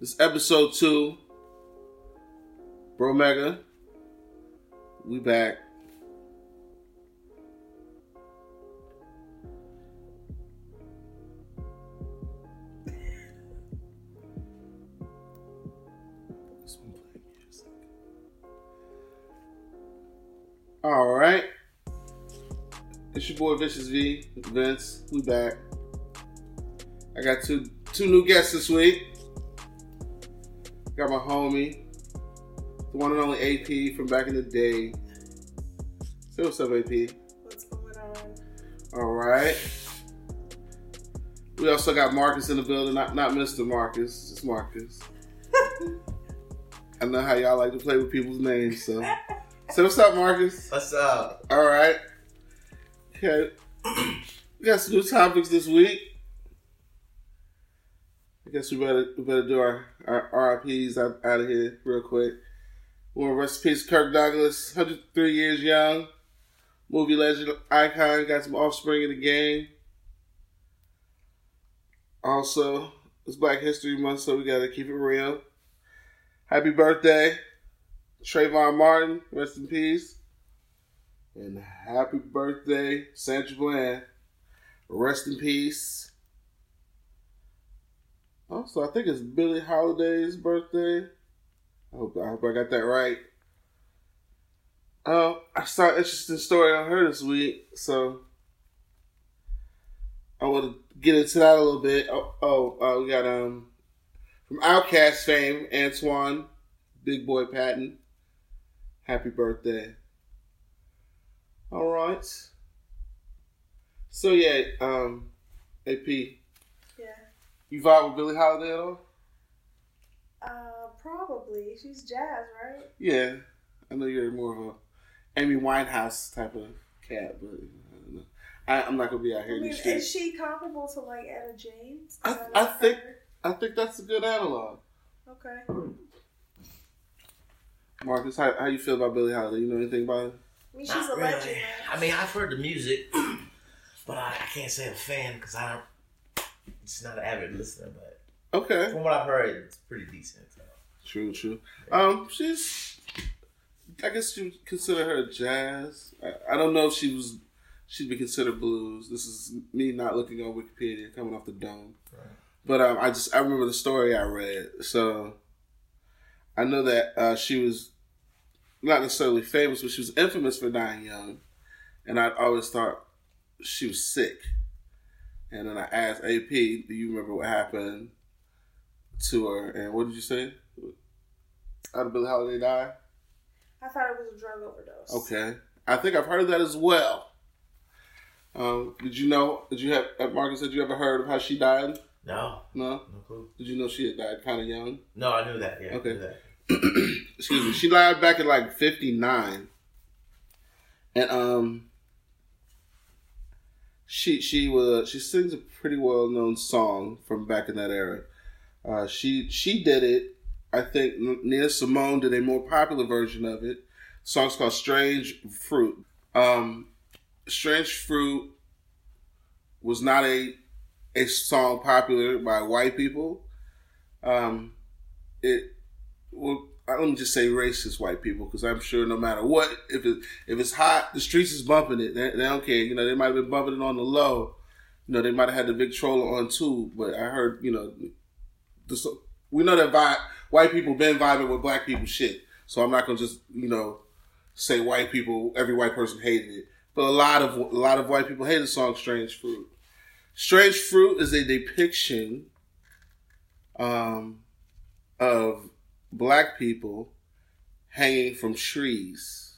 This is episode two. Bro Mega. We back. All right. It's your boy Vicious V, Vince. We back. I got two two new guests this week. Got my homie, the one and only AP from back in the day. Say what's up, AP. What's going on? All right. We also got Marcus in the building, not not Mr. Marcus, just Marcus. I know how y'all like to play with people's names, so. So what's up, Marcus? What's up? All right. Okay. We got some new topics this week. I guess we better we better do our, our RIPs out, out of here real quick. We want to rest in peace, Kirk Douglas, 103 years young, movie legend, icon, got some offspring in the game. Also, it's Black History Month, so we got to keep it real. Happy birthday, Trayvon Martin, rest in peace. And happy birthday, Sandra Bland. Rest in peace. Also, I think it's Billie Holiday's birthday. I hope, I hope I got that right. Uh, I saw an interesting story on her this week, so I want to get into that a little bit. Oh, oh uh, we got um from OutKast fame, Antwan, Big Boi Patton. Happy birthday. All right. So yeah, um, AP. You vibe with Billie Holiday at all? Uh, probably. She's jazz, right? Yeah, I know you're more of a Amy Winehouse type of cat, but I don't know. I, I'm not gonna be out here I in mean, the is she comparable to like Etta James? I- Is that think- fair- I think that's a good analog. Okay. Marcus, how, how you feel about Billie Holiday? You know anything about it? I mean, she's Not a really. legend. Man. I mean, I've heard the music, but I, I can't say I'm a fan because I don't. It's not an avid listener, but Okay, from what I've heard, it's pretty decent. So. true, true. Um, she's, I guess you consider her jazz. I, I don't know if she was, she'd be considered blues. This is me not looking on Wikipedia, coming off the dome. Right. But um, I just I remember the story I read, so I know that uh, she was not necessarily famous, but she was infamous for dying young, and I always thought she was sick. And then I asked AP, "Do you remember what happened to her?" And what did you say? How did Billie Holiday die? I thought it was a drug overdose. Okay, I think I've heard of that as well. Um, did you know? Did you have uh, Marcus? Had you ever heard of how she died? No, No. no clue. Did you know she had died kind of young? No, I knew that. Yeah, Okay. I knew that. excuse me, she died back at like 59. And um she she was she sings a pretty well known song from back in that era. Uh she she did it. I think Nina Simone did a more popular version of it. The song's called Strange Fruit. Um Strange Fruit was not a a song popular by white people. Um it well, let me just say racist white people because I'm sure no matter what, if it if it's hot, the streets is bumping it. They, they don't care. You know, they might have been bumping it on the low. You know, they might have had the Victrola on too. But I heard, you know, we know that vi- white people been vibing with black people shit. So I'm not gonna just you know say white people. Every white person hated it, but a lot of a lot of white people hate the song "Strange Fruit." "Strange Fruit" is a depiction um, of black people hanging from trees.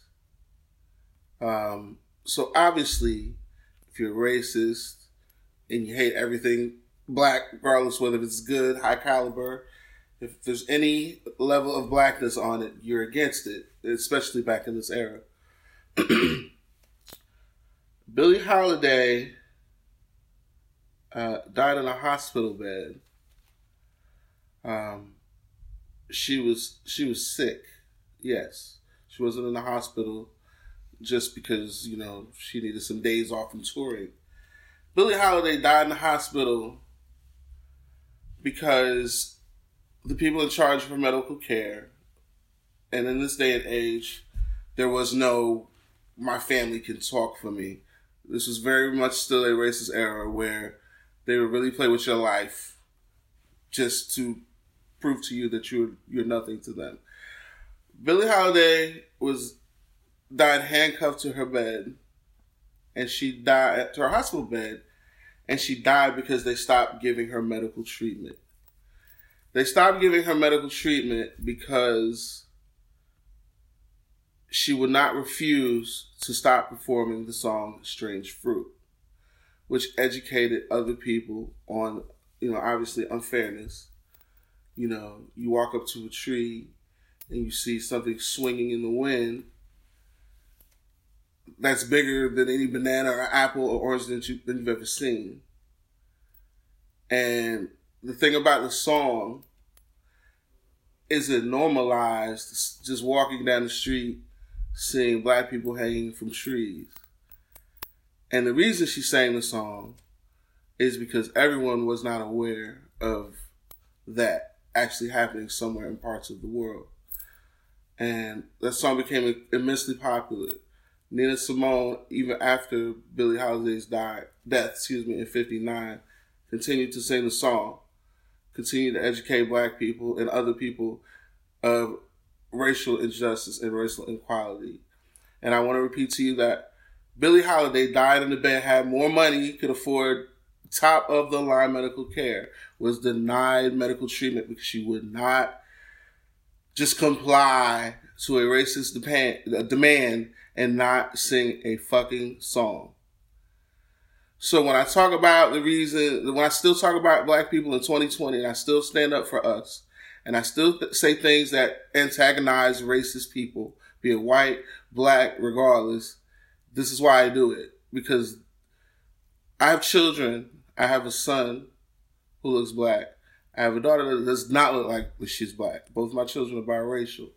Um, so obviously, if you're racist and you hate everything black, regardless whether it's good, high caliber, if there's any level of blackness on it, you're against it, especially back in this era. Billie Holiday uh, died in a hospital bed. Um, she was she was sick. Yes, she wasn't in the hospital just because you know she needed some days off from touring. Billie Holiday died in the hospital because the people in charge of her medical care, and in this day and age, there was no my family can talk for me. This was very much still a racist era where they would really play with your life just to prove to you that you're you're nothing to them. Billie Holiday was died handcuffed to her bed, and she died to her hospital bed, and she died because they stopped giving her medical treatment. They stopped giving her medical treatment because she would not refuse to stop performing the song Strange Fruit, which educated other people on, you know, obviously unfairness. You know, you walk up to a tree and you see something swinging in the wind that's bigger than any banana or apple or orange that, you, that you've ever seen. And the thing about the song is it normalized just walking down the street seeing black people hanging from trees. And the reason she sang the song is because everyone was not aware of that actually happening somewhere in parts of the world. And that song became immensely popular. Nina Simone, even after Billie Holiday's died, death, excuse me, in 59, continued to sing the song, continued to educate black people and other people of racial injustice and racial inequality. And I want to repeat to you that Billie Holiday died in the bed, had more money, could afford top of the line medical care, was denied medical treatment because she would not just comply to a racist demand, demand and not sing a fucking song. So when I talk about the reason, when I still talk about black people in 2020, and I still stand up for us, and I still th- say things that antagonize racist people, be it white, black, regardless. This is why I do it because I have children. I have a son who looks black. I have a daughter that does not look like she's black. Both my children are biracial.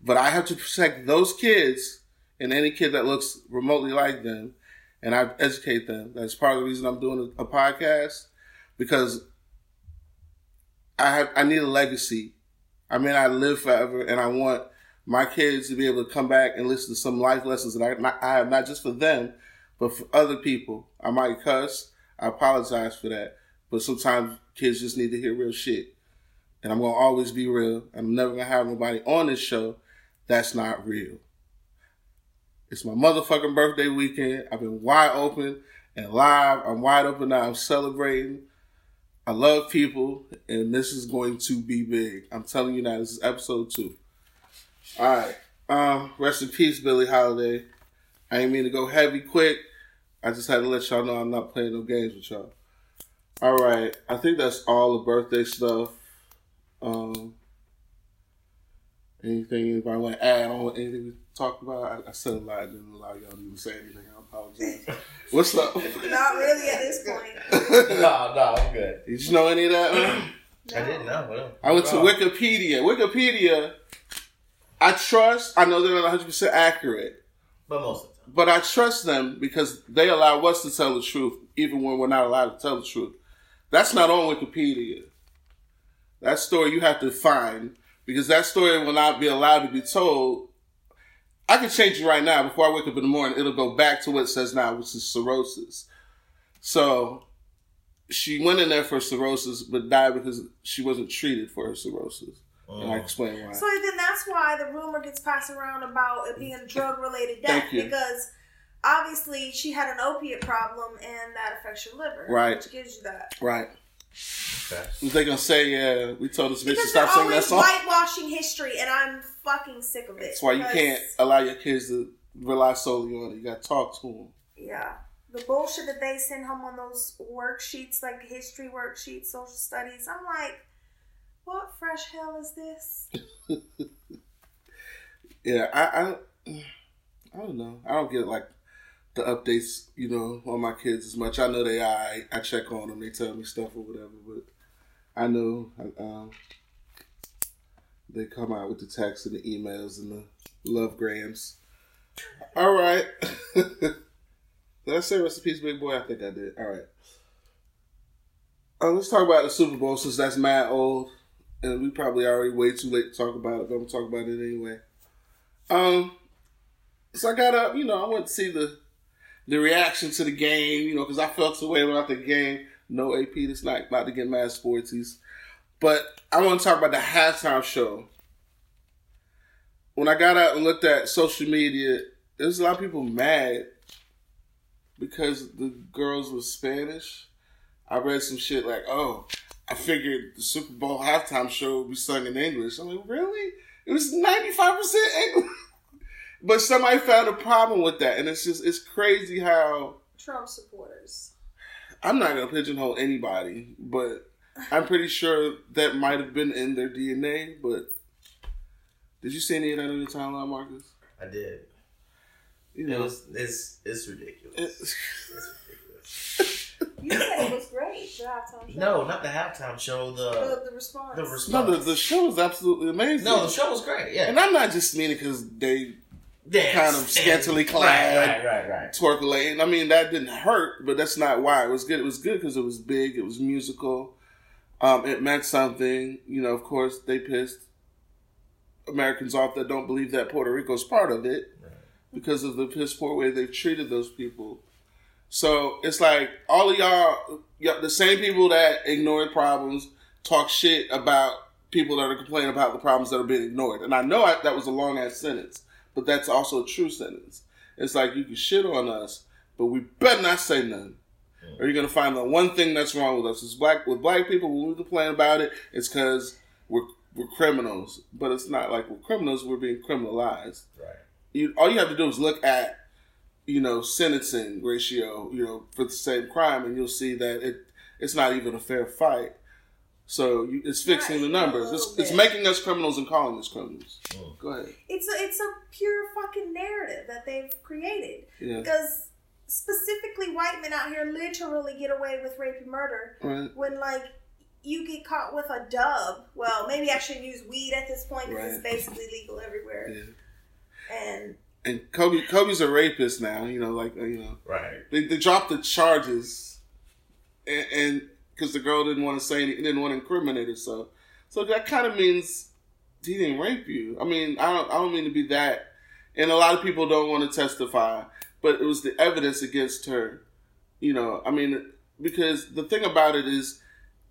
But I have to protect those kids and any kid that looks remotely like them, and I educate them. That's part of the reason I'm doing a, podcast because I have I need a legacy. I mean, I live forever, and I want my kids to be able to come back and listen to some life lessons that I, I have not just for them, but for other people. I might cuss. I apologize for that, but sometimes kids just need to hear real shit, and I'm gonna always be real. I'm never gonna have nobody on this show that's not real. It's my motherfucking birthday weekend. I've been wide open and live. I'm wide open now. I'm celebrating. I love people, and this is going to be big. I'm telling you now, this is episode two. All right. Um, rest in peace, Billie Holiday. I ain't mean to go heavy quick. I just had to let y'all know I'm not playing no games with y'all. All right. I think that's all the birthday stuff. Um, anything anybody want to add on anything we talked about? I, I said a lot. I didn't allow y'all to even say anything. I apologize. What's up? Not really at this point. no, no, I'm good. Did you know any of that? man? I didn't know. Well, I went to. Wikipedia. Wikipedia, I trust. I know they're not 100 percent accurate, but most of the time. But I trust them because they allow us to tell the truth, even when we're not allowed to tell the truth. That's not on Wikipedia. That story you have to find because that story will not be allowed to be told. I can change it right now before I wake up in the morning. It'll go back to what it says now, which is cirrhosis. So she went in there for cirrhosis, but died because she wasn't treated for her cirrhosis. Oh. And I explain why. So then that's why the rumor gets passed around about it being drug related death Thank you. because obviously she had an opiate problem and that affects your liver, Right. Which gives you that. right. Okay. What they gonna say? Yeah, we told this bitch to stop they're singing that always song. whitewashing history, and I'm fucking sick of it. That's why you can't allow your kids to rely solely on it. You gotta talk to them. Yeah. The bullshit that they send home on those worksheets, like history worksheets, social studies, I'm like, what fresh hell is this? Yeah, I, I, I don't know. I don't get like the updates, you know, on my kids as much. I know they I I check on them. They tell me stuff or whatever, but I know um, they come out with the texts and the emails and the love grams. All right. did I say peace, big boy? I think I did. All right. Uh, let's talk about the Super Bowl since that's mad old. And we probably already way too late to talk about it, but I'm gonna talk about it anyway. Um, so I got up, you know, I went to see the the reaction to the game, you know, because I felt the way about the game. No AP, this not about to get mad sportsies, but I want to talk about the halftime show. When I got out and looked at social media, there's a lot of people mad because the girls were Spanish. I read some shit like, "Oh, I figured the Super Bowl halftime show would be sung in English." I'm like, "Really? It was 95 percent English." But somebody found a problem with that, and it's just it's crazy how Trump supporters. I'm not gonna pigeonhole anybody, but I'm pretty sure that might have been in their DNA. But did you see any of that on your timeline, Marcus? I did. You It know, was it's it's ridiculous. it- It's ridiculous. You said it was great. The halftime show. No, not the halftime show. The The, the response. the response. no, the, the show was absolutely amazing. no, the show was great. Yeah, and I'm not just meaning because they Dance kind of and- scantily clad. Right, right, right, right. twerkulating. I mean, that didn't hurt, but that's not why it was good. It was good because it was big. It was musical. Um, it meant something. You know, of course, they pissed Americans off that don't believe that Puerto Rico's part of it Right. because of the piss poor way they've treated those people. So it's like all of y'all, y'all, the same people that ignore problems, talk shit about people that are complaining about the problems that are being ignored. And I know I, that was a long ass sentence, but that's also a true sentence. It's like you can shit on us, but we better not say nothing. Or you're gonna find the one thing that's wrong with us. It's black with black people. When we complain about it, it's because we're we're criminals. But it's not like we're criminals. We're being criminalized Right. you all you have to do is look at you know sentencing ratio you know for the same crime and you'll see that it it's not even a fair fight. So you, it's fixing the Right, a numbers. It's, it's making us criminals and calling us criminals. Mm. go ahead. It's a it's a pure fucking narrative that they've created. Yeah. Because specifically white men out here literally get away with rape and murder right. when like you get caught with a dub. Well, maybe I should use weed at this point because it's basically legal everywhere. yeah. And and Kobe Kobe's a rapist now you know like you know. Right. they, they dropped the charges and because the girl didn't want to say any, didn't want to incriminate herself. So that kind of means he didn't rape you. I mean i don't i don't mean to be that and a lot of people don't want to testify but it was the evidence against her you know. I mean because the thing about it is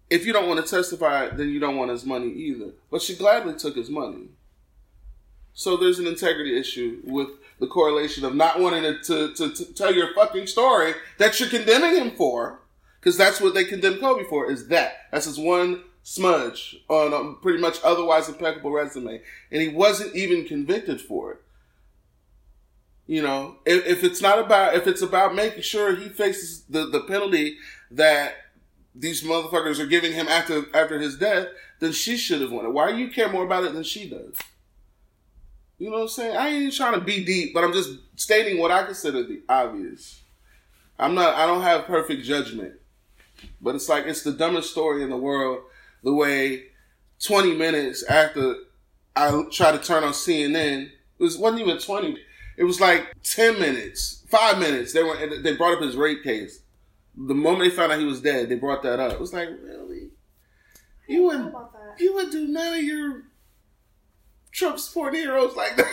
if you don't want to testify then you don't want his money either. But she gladly took his money. So there's an integrity issue with the correlation of not wanting to, to, to, to tell your fucking story that you're condemning him for, because that's what they condemn Kobe for. Is that that's his one smudge on a pretty much otherwise impeccable resume, and he wasn't even convicted for it. You know, if, if it's not about if it's about making sure he faces the, the penalty that these motherfuckers are giving him after after his death, then she should have won it. Why do you care more about it than she does? You know what I'm saying? I ain't trying to be deep, but I'm just stating what I consider the obvious. I'm not. I don't have perfect judgment, but it's like it's the dumbest story in the world. The way 20 minutes after I tried to turn on CNN, it was wasn't even 20. It was like 10 minutes, five minutes. They were they brought up his rape case. The moment they found out he was dead, they brought that up. It was like really, you wouldn't. You would do none of your Trump supporting heroes like that.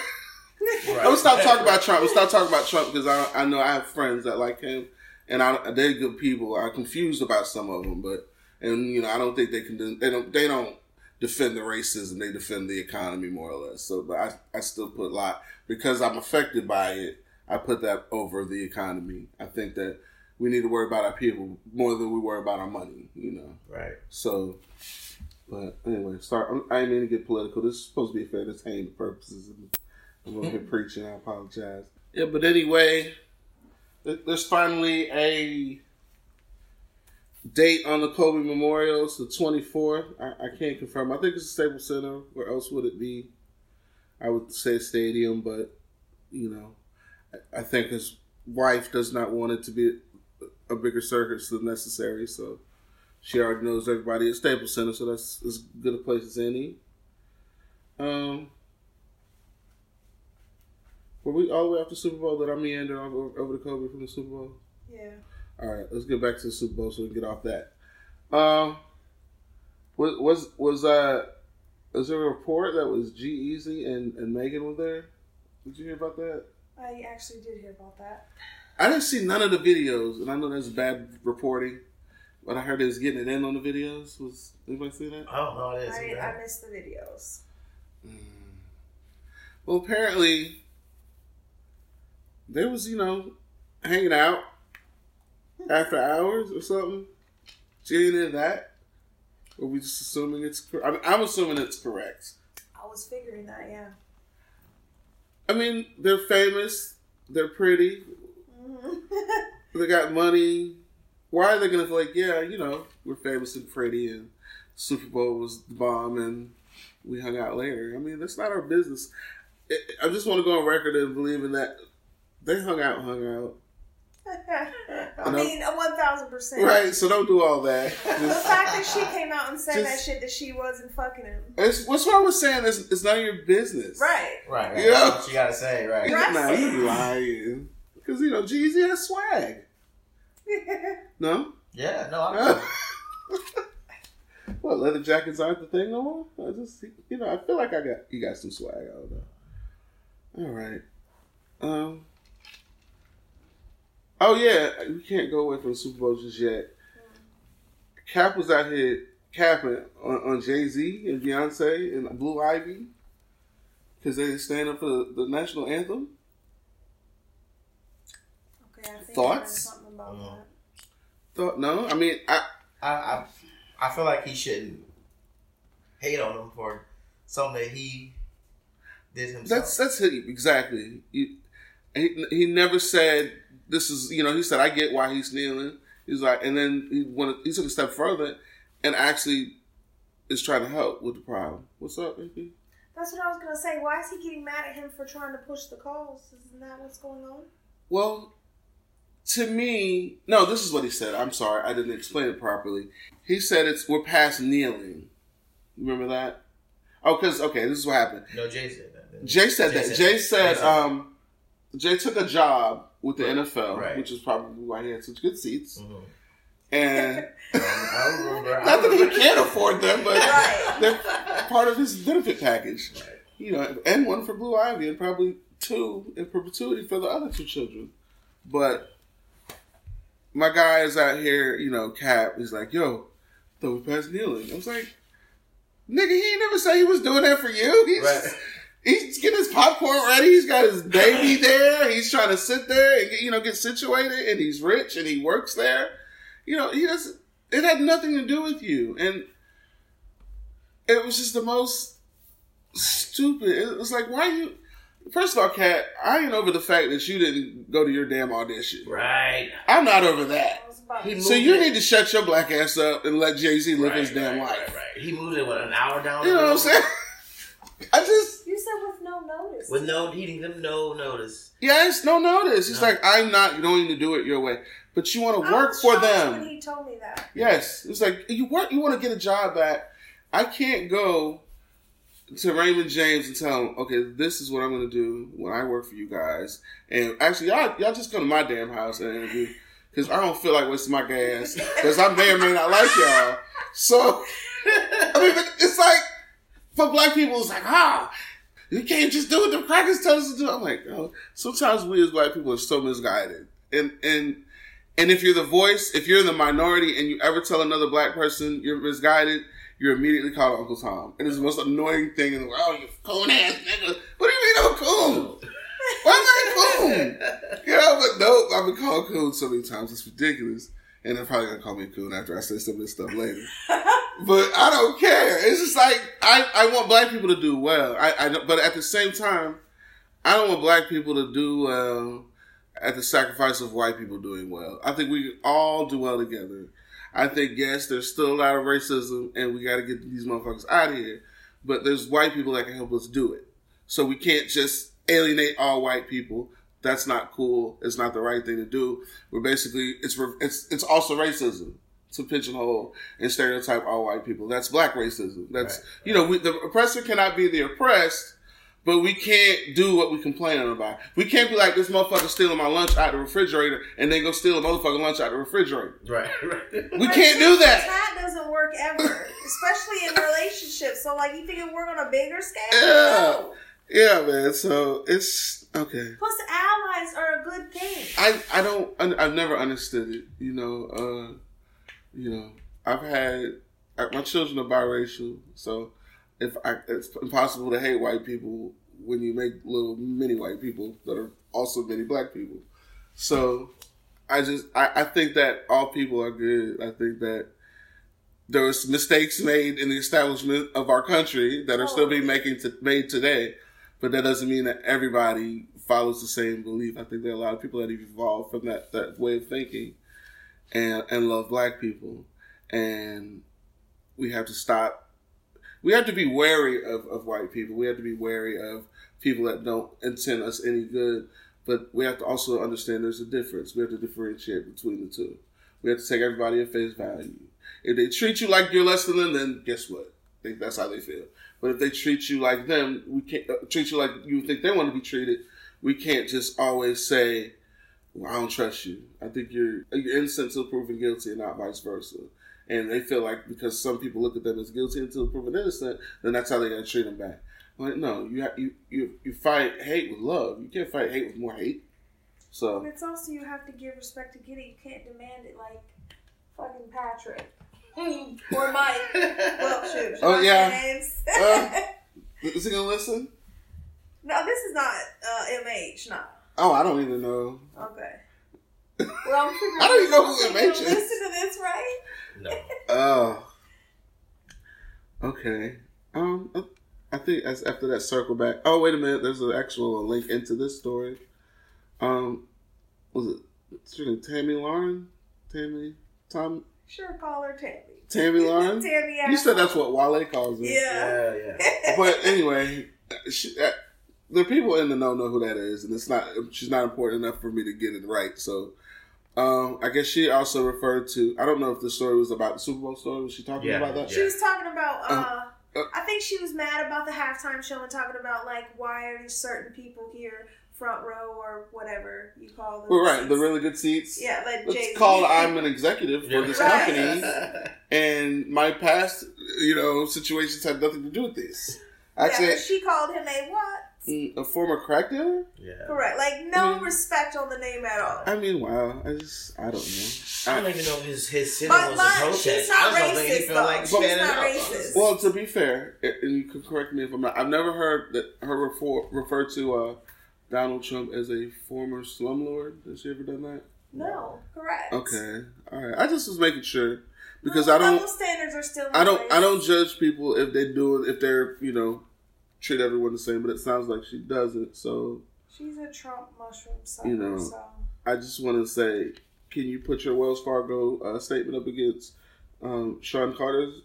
Right. I'm gonna stop talking about Trump. Gonna stop talking about Trump because I, I know I have friends that like him, and I, they're good people. I'm confused about some of them, but and you know I don't think they can. They don't. They don't defend the racism. They defend the economy more or less. So, but I I still put a lot because I'm affected by it. I put that over the economy. I think that we need to worry about our people more than we worry about our money. You know. Right. So, but anyway, start. I'm- I mean to get political. This is supposed to be for entertainment purposes. I'm over here preaching. I apologize. Yeah, but anyway, there's finally a date on the Kobe Memorial. It's the 24th. I, I can't confirm. I think it's the Staples Center. Where else would it be? I would say stadium, but you know, I, I think his wife does not want it to be a bigger circus than necessary. So she already knows everybody at Staples Center, so that's as good a place as any. Um, were we all the way after Super Bowl that I meander over, over to Kobe from the Super Bowl? Yeah. All right, let's get back to the Super Bowl so we can get off that. Um, was was was uh was there a report that was G-Eazy and, and Megan were there? Did you hear about that? I actually did hear about that. I didn't see none of the videos, and I know that's bad reporting, but I heard they was getting it in on the videos. Was anybody see that? Oh no, it is. I, I missed the videos. Mm. Well, apparently, they was you know hanging out after hours or something. She ain't in that. Or we just assuming it's? cor- I mean, I'm assuming it's correct. I was figuring that, yeah. I mean, they're famous. They're pretty. Mhm. They got money. Why are they gonna feel like, yeah, you know, we're famous and pretty, and Super Bowl was the bomb, and we hung out later? I mean, that's not our business. I I just want to go on record and believe in that they hung out, hung out, I mean, a one thousand percent. right? So don't do all that. The fact that she came out and said that shit that she wasn't fucking him. it's, what's wrong with saying this? It's none of your business, Right. Right, right. Yeah. That's what you gotta say, right? Right. Nah, you lying because you know G-Eazy has swag. No. Yeah, no, I'm What leather jackets aren't the thing no more? I just you know I feel like I got you got some swag. I don't know. All right. Um. Oh yeah, we can't go away from the Super Bowl just yet. Cap was out here capping on, on Jay Z and Beyonce and Blue Ivy because they stand up for the, the national anthem. Okay, I think Thoughts? I read something about that. Thought no, I mean I I, I, I feel like he shouldn't hate on him for something that he did himself. That's that's it exactly. He, he he never said this is you know he said I get why he's kneeling. He's like, and then he went he took a step further and actually is trying to help with the problem. What's up, baby? That's what I was gonna say. Why is he getting mad at him for trying to push the cause? Isn't that what's going on? Well, to me, no. This is what he said. I'm sorry, I didn't explain it properly. He said it's we're past kneeling. Remember that? Oh, because okay, this is what happened. no, Jay said that. didn't he? Jay said that. Jay said, that. um, Jay took a job with the NFL, Right. which is probably why he had such good seats. Mhm. And I remember. I not that he remember. can't afford them, but Right. they're part of his benefit package. Right. You know, and one for Blue Ivy, and probably two in perpetuity for the other two children. But my guy is out here, you know, Cap. He's like, "Yo, thought we passed kneeling." I was like, "Nigga, he never say he was doing that for you. He's Right. he's getting his popcorn ready. He's got his baby there. He's trying to sit there and get, you know get situated. And he's rich and he works there. You know, he doesn't. It had nothing to do with you, and it was just the most stupid. It was like, why you? First of all, Kat, I ain't over the fact that you didn't go to your damn audition. Right. I'm not over that. I was about He to So you it. need to shut your black ass up and let Jay Z live right, his damn right, life. Right, right. He moved it what an hour down. You the know what I'm saying? I just You said with no notice. With no, he didn't give no notice. Yes, no notice. He's No. like I'm not going to do it your way, but you want to I work was for them. When he told me that. Yes, it's like you work. You want to get a job back. I can't go to Raymond James and tell him, okay, this is what I'm going to do when I work for you guys. And actually, y'all, y'all just come to my damn house and interview because I don't feel like wasting my gas because I may or may not like y'all. So I mean, it's like for black people, it's like ah. You can't just do what the crackers tell us to do. I'm like, oh, sometimes we as black people are so misguided. And and and if you're the voice, if you're in the minority and you ever tell another black person you're misguided, you're immediately called Uncle Tom. And It is the most annoying thing in the world. Oh, you coon ass nigga. What do you mean I'm a coon? Why am I a coon? You know, but nope, I've been called coon so many times. It's ridiculous. And they're probably gonna call me a coon after I say some of this stuff later. But I don't care. It's just like I, I want black people to do well. I, I but at the same time, I don't want black people to do well at the sacrifice of white people doing well. I think we all do well together. I think yes, there's still a lot of racism, and we got to get these motherfuckers out of here. But there's white people that can help us do it. So we can't just alienate all white people. That's not cool. It's not the right thing to do. We're basically it's it's it's also racism to pigeonhole and stereotype all white people. That's black racism. That's Right. you know we, the oppressor cannot be the oppressed, But we can't do what we complaining about. We can't be like this motherfucker stealing my lunch out the refrigerator and then go steal a motherfucking lunch out the refrigerator. Right, right. We can't do that. That doesn't work ever, especially in relationships. So, like, you think it work on a bigger scale? Yeah. No. Yeah, man. So it's okay. Plus, allies are a good thing. I I don't I've never understood it. You know, uh, you know, I've had uh, my children are biracial, so if I, it's impossible to hate white people when you make little mini white people that are also many black people. So I just I, I think that all people are good. I think that there was mistakes made in the establishment of our country that are still being oh. making to, made today, but that doesn't mean that everybody follows the same belief. I think there are a lot of people that have evolved from that, that way of thinking and and love black people. And we have to stop we have to be wary of, of white people. We have to be wary of people that don't intend us any good. But we have to also understand there's a difference. We have to differentiate between the two. We have to take everybody at face value. If they treat you like you're less than them, then guess what? Think that's how they feel. But if they treat you like them, we can't uh, treat you like you think they want to be treated. We can't just always say, well, "I don't trust you." I think you're you're innocent until proven guilty, and not vice versa. And they feel like because some people look at them as guilty until proven innocent, then that's how they gotta treat them back. Like, no, you ha- you you you fight hate with love. You can't fight hate with more hate. And So it's also you have to give respect to get it. You can't demand it like fucking Patrick or Mike. Well, shoot. should Oh, yeah. names? Uh, is he gonna listen? no, this is not uh, MH. No. Oh, I don't even know. Okay. Well, I'm I don't even know who you MH is. Listen to this, right? No. Oh. Okay. Um, I think as after that circle back. Oh, wait a minute. There's an actual link into this story. Um, was it what's her name? Tammy Lahren? Tammy? Tom? Sure, call her Tammy. Tammy Lahren? Tammy. You said that's what Wale calls her. Yeah. Yeah, yeah. But anyway, she, uh, the people in the know know who that is, and it's not. She's not important enough for me to get it right. So, um, I guess she also referred to. I don't know if the story was about the Super Bowl story. Was she talking Yeah, about that? She was talking about. Uh, uh, I think she was mad about the halftime show and talking about like why are these certain people here front row or whatever you call them. Well, right, the really good seats. yeah, like Jay It's called I'm an executive for this Right. company, and my past, you know, situations have nothing to do with this. Actually, but she called him a what? Mm, a former crack dealer. yeah. Correct. Like no Mm. respect on the name at all. I mean, wow. I just, I don't know. I don't even know if his his sitting But was my- a protest. she's not I don't think racist, though. like She's not up. racist. Well, to be fair, and you can correct me if I'm not. I've never heard that her refer, refer to uh, Donald Trump as a former slumlord. Has she ever done that? no, correct. Okay, all right. I just was making sure because No, I don't. Standards are still. I don't. I don't judge people if they do it if they're you know treat everyone the same. But it sounds like she doesn't. So She's a Trump mushroom sucker. You know. so. I just want to say, can you put your Wells Fargo uh, statement up against um, Sean Carter's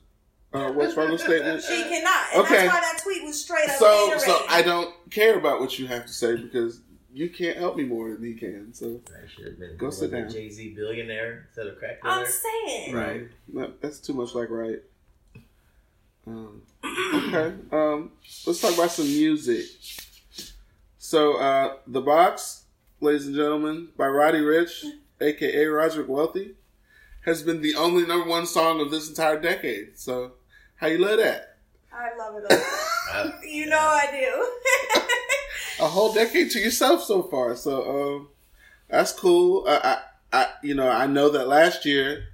uh, Wells Fargo statement? She cannot, and Okay. that's why that tweet was straight up So, reiterated. so I don't care about what you have to say because you can't help me more than he can. So, I should have been Go sit down. Jay Z billionaire instead of crack Dealer. I'm saying, right, that's too much like right. Um, okay, um, let's talk about some music. So, uh, the box, ladies and gentlemen, by Roddy Ricch, aka Roderick Wealthy, has been the only number one song of this entire decade. So, how you love that? I love it. All. You know I do. a whole decade to yourself so far. So um, that's cool. I, I, I, you know, I know that last year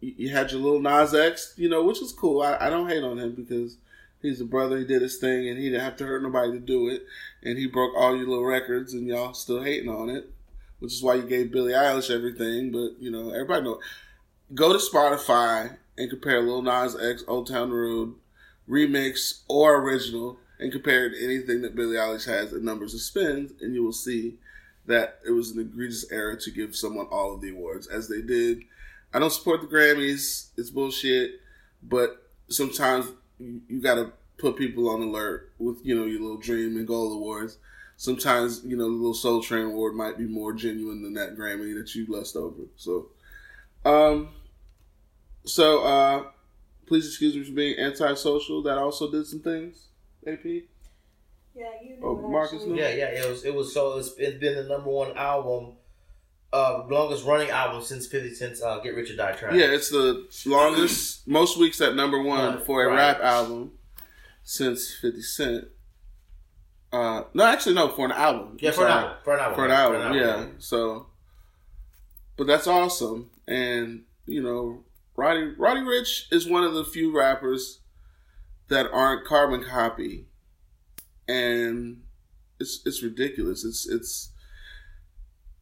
you, had your little Nas X, you know, which is cool. I, I don't hate on him because he's a brother. He did his thing, and he didn't have to hurt nobody to do it. And he broke all your little records, and y'all still hating on it, which is why you gave Billie Eilish everything. But you know, everybody know. Go to Spotify and compare Lil Nas X Old Town Road remix or original and compare it to anything that Billie Eilish has in numbers of spins, and you will see that it was an egregious error to give someone all of the awards as they did. I don't support the Grammys; it's bullshit. But sometimes you, you got to put people on alert with you know your little Dream and goal awards. Sometimes you know the little Soul Train award might be more genuine than that Grammy that you lust over. So, um, so uh, please excuse me for being antisocial. That also did some things. AP. Yeah, you Oh, Marcus actually. Yeah, yeah. It was. It was. So it's, it's been the number one album, uh, longest running album since Fifty Cent's uh, "Get Rich or Die Trying." Yeah, it's the longest, most weeks at number one Right, for a right. rap album since 50 Cent. Uh, no, actually, no, for an album. yeah, I'm for an album. For an album. For an album, yeah. So, but that's awesome. And, you know, Roddy, Roddy Ricch is one of the few rappers that aren't carbon copy. And it's, it's ridiculous. It's, it's,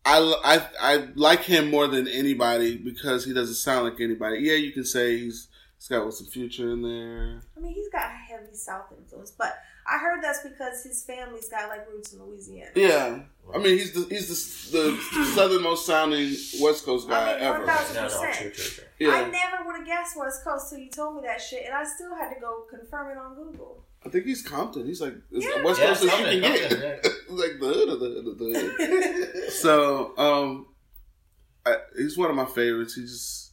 I, I, I like him more than anybody because he doesn't sound like anybody. Yeah, you can say he's he's got some future in there. I mean, he's got a heavy South influence, but I heard that's because his family's got like roots in Louisiana. Yeah, I mean he's the he's the, the southernmost sounding West Coast guy I mean, ever. 1000 No, no, true, true, true. Yeah, I never would have guessed West Coast till you told me that shit, and I still had to go confirm it on Google. I think he's Compton. He's like as Yeah. West Yeah, Coast as you Compton, can get. Like the hood of the hood of the hood. so um, I, he's one of my favorites. He just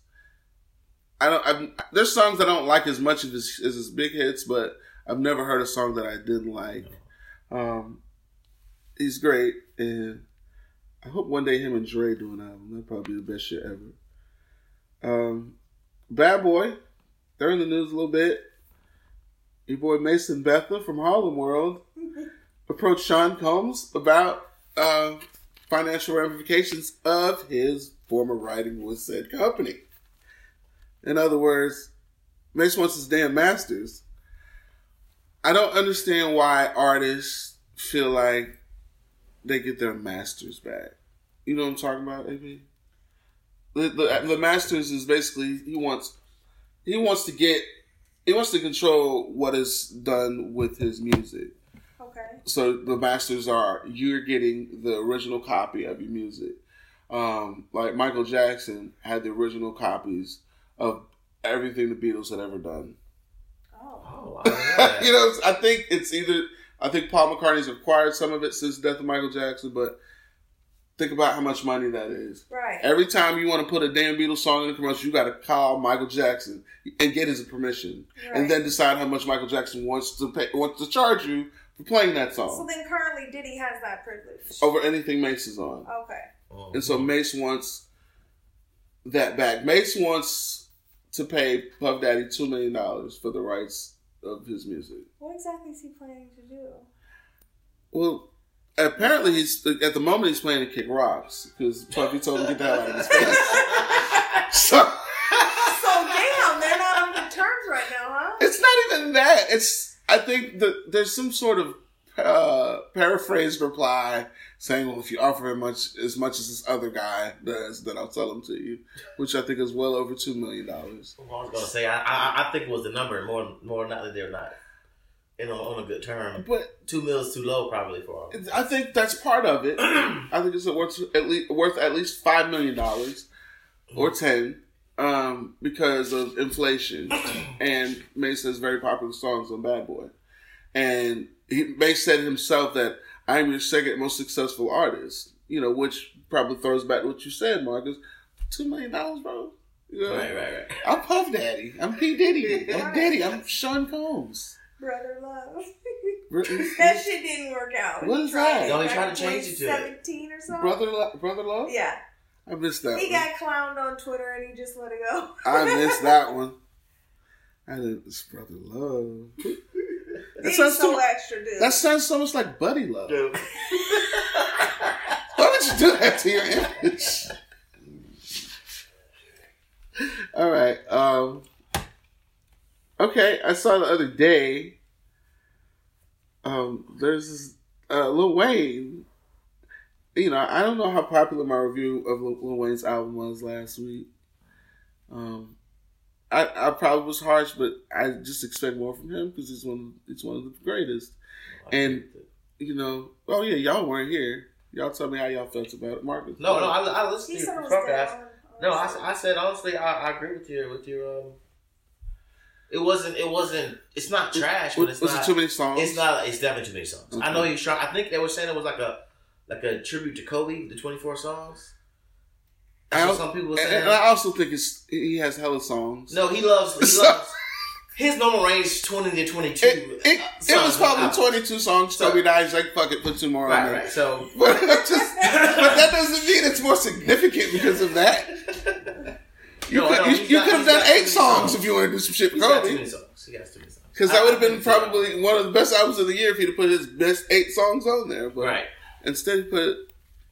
I don't. i there's songs I don't like as much as his, as his big hits, but I've never heard a song that I didn't like. Um, he's great, and I hope one day him and Dre do an album. That'd probably be the best shit ever. Um, Bad Boy, they're in the news a little bit. Your boy Mason Betha from Harlem World approached Sean Combs about uh, financial ramifications of his former writing with said company. In other words, Mase wants his damn masters. I don't understand why artists feel like they get their masters back. You know what I'm talking about, AB? The, the, the masters is basically he wants he wants to get he wants to control what is done with his music. Okay. So the masters are you're getting the original copy of your music. Um, like Michael Jackson had the original copies of everything the Beatles had ever done. Oh. Oh, I didn't know that. you know, I think it's either I think Paul McCartney's acquired some of it since the death of Michael Jackson, but think about how much money that is. Right. Every time you want to put a damn Beatles song in a commercial, you got to call Michael Jackson and get his permission, right. and then decide how much Michael Jackson wants to pay, wants to charge you for playing that song. so then currently Diddy has that privilege. over anything Mase is on. Okay. Oh. And so Mase wants that back. Mase wants to pay Puff Daddy two million dollars for the rights of his music. What exactly is he planning to do? Well, apparently he's at the moment he's playing to kick rocks because Puffy told him to get the hell out of his face. So So damn, they're not on good terms right now, huh? it's not even that. It's I think that there's some sort of uh, paraphrased reply saying, "Well, if you offer him much as much as this other guy does, then I'll sell him to you," which I think is well over two million dollars. Well, I was gonna say, I, I, I think it was the number more, more not that they're not, you know, on a good term. But Two mils too low probably for them. I think that's part of it. I think it's worth at least worth at least five million dollars or ten um, because of inflation. And Mase has very popular songs on Bad Boy, and he Mase said himself that I'm your second most successful artist. You know, which probably throws back to what you said, Marcus. Two million dollars, bro. You know? Right, right, right. I'm Puff Daddy. I'm P Diddy. I'm Diddy. I'm Sean Combs. Brother love. That shit didn't work out. What He is tried that? it No, he back tried to change it to seventeen or something. brother, brother love. Yeah. I missed that. One. He one. got clowned on Twitter and he just let it go. I missed that one. I didn't. It's brother love. That sounds so so. extra, dude. That sounds so much like buddy love. Dude. Why would you do that to your image? All right. Um. Okay, I saw the other day. Um, there's this uh, Lil Wayne. You know, I don't know how popular my review of Lil Lil Wayne's album was last week. Um, I I probably was harsh, but I just expect more from him because he's one he's one of the greatest. And- You know, oh yeah, y'all weren't here. Y'all tell me how y'all felt about it, Marcus. no, no, I, I listened to said it your was podcast. down. No, I, I said honestly, I, I agree with you. With your, um, it wasn't, it wasn't, it's not trash, but it's was not. it too many songs? It's not. It's definitely too many songs. I Okay. know he's trying. I think they were saying it was like a, like a tribute to Kobe, the twenty four songs. That's I what some people were saying. and I also think it's he has hella songs. no, he loves. He So- loves. his normal range is twenty to twenty two. It, it, it was probably 22 songs. So- Toby dies like, fuck it, put two more on there. right. So But, just, but that doesn't mean it's more significant because of that. You No, could, you, you got- could have done eight songs songs. if you want to do some shit for he's got too Kobe. many songs. He got too many songs. Because that would have been think so. probably one of the best albums of the year if he'd have put his best eight songs on there. But right. instead, he put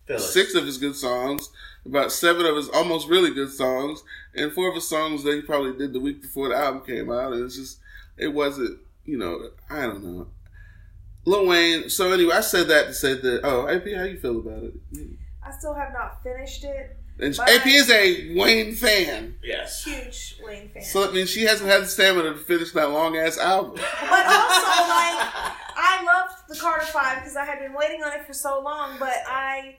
Phyllis. six of his good songs, about seven of his almost really good songs, and four of his songs that he probably did the week before the album came out. And it's just, it wasn't, you know, I don't know. Lil Wayne. So anyway, I said that to say that. Oh, AP, how you feel about it? I still have not finished it. And But- AP is a Wayne fan, Yes. Huge Wayne fan. so that means she hasn't had the stamina to finish that long ass album. but also, like, I loved the Carter Five because I had been waiting on it for so long. But I,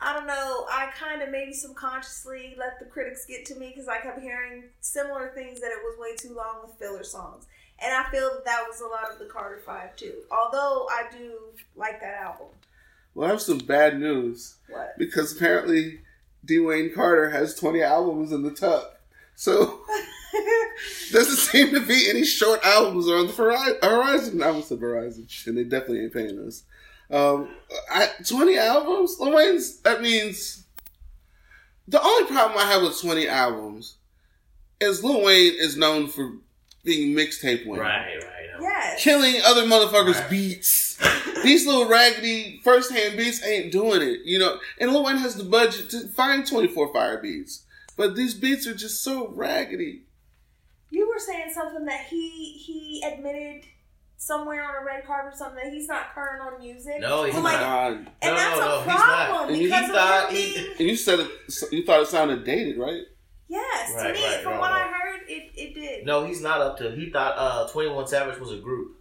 I don't know. I kind of maybe subconsciously let the critics get to me because I kept hearing similar things that it was way too long with filler songs, and I feel that that was a lot of the Carter Five too. Although I do like that album. Well, I have some bad news What? because apparently Dwayne Carter has 20 albums in the tuck. So doesn't seem to be any short albums on the hori- horizon. I almost said Verizon, and they definitely ain't paying us. Um, I, 20 albums? Lil Wayne's, that means the only problem I have with 20 albums is Lil Wayne is known for being mixtape Wayne. Right, right. Yes. Killing other motherfuckers' Right. beats. These little raggedy first hand beats ain't doing it, you know. And Lil Wayne has the budget to find 24 fire beats. But these beats are just so raggedy. You were saying something that he he admitted somewhere on a red carpet or something that he's not current on music. No, he's I'm Oh like, god. And No, that's no, a no, he's not. problem And he because of thought him he- And you said it, you thought it sounded dated, right? Yes, Right, to me, right, from no, what no. I heard, it, it did. No, he's not up to. He thought uh, Twenty One Savage was a group.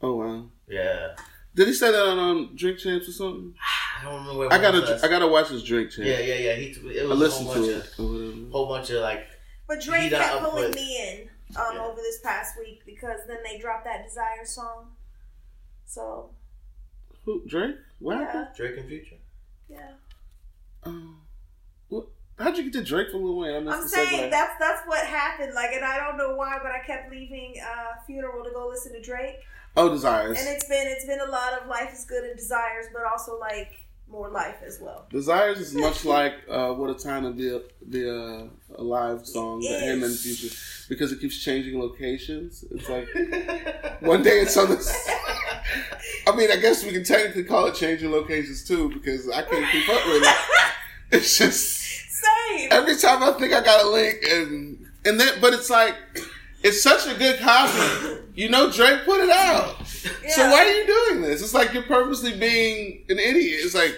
Oh wow. Yeah, Did he say that on um, Drink Champs or something? I don't remember. Where I gotta, was. I gotta watch his Drink Champ. Yeah, yeah, yeah. He it I was a listened whole to bunch it. of or whole bunch of like But Drake kept pulling with- me in um, Yeah. over this past week because then they dropped that Desire song. So, Who, Drake? What yeah, happened? Drake and Future. yeah. What, how'd you get to Drake from Lil Wayne? I missed I'm saying segue. that's that's what happened. Like, and I don't know why, but I kept leaving uh, funeral to go listen to Drake, Oh, Desires. and it's been it's been a lot of life is good and desires, but also like more life as well. Desires is much like uh, "What a Time to Be a, be a, a Live" song that him and Future because it keeps changing locations. It's like one day it's on the. I mean, I guess we can technically call it changing locations too because I can't keep up with it. It's just Every time I think I got a link and and then, but it's like it's such a good copy. You know, Drake put it out. So why are you doing this? It's like you're purposely being an idiot. It's like,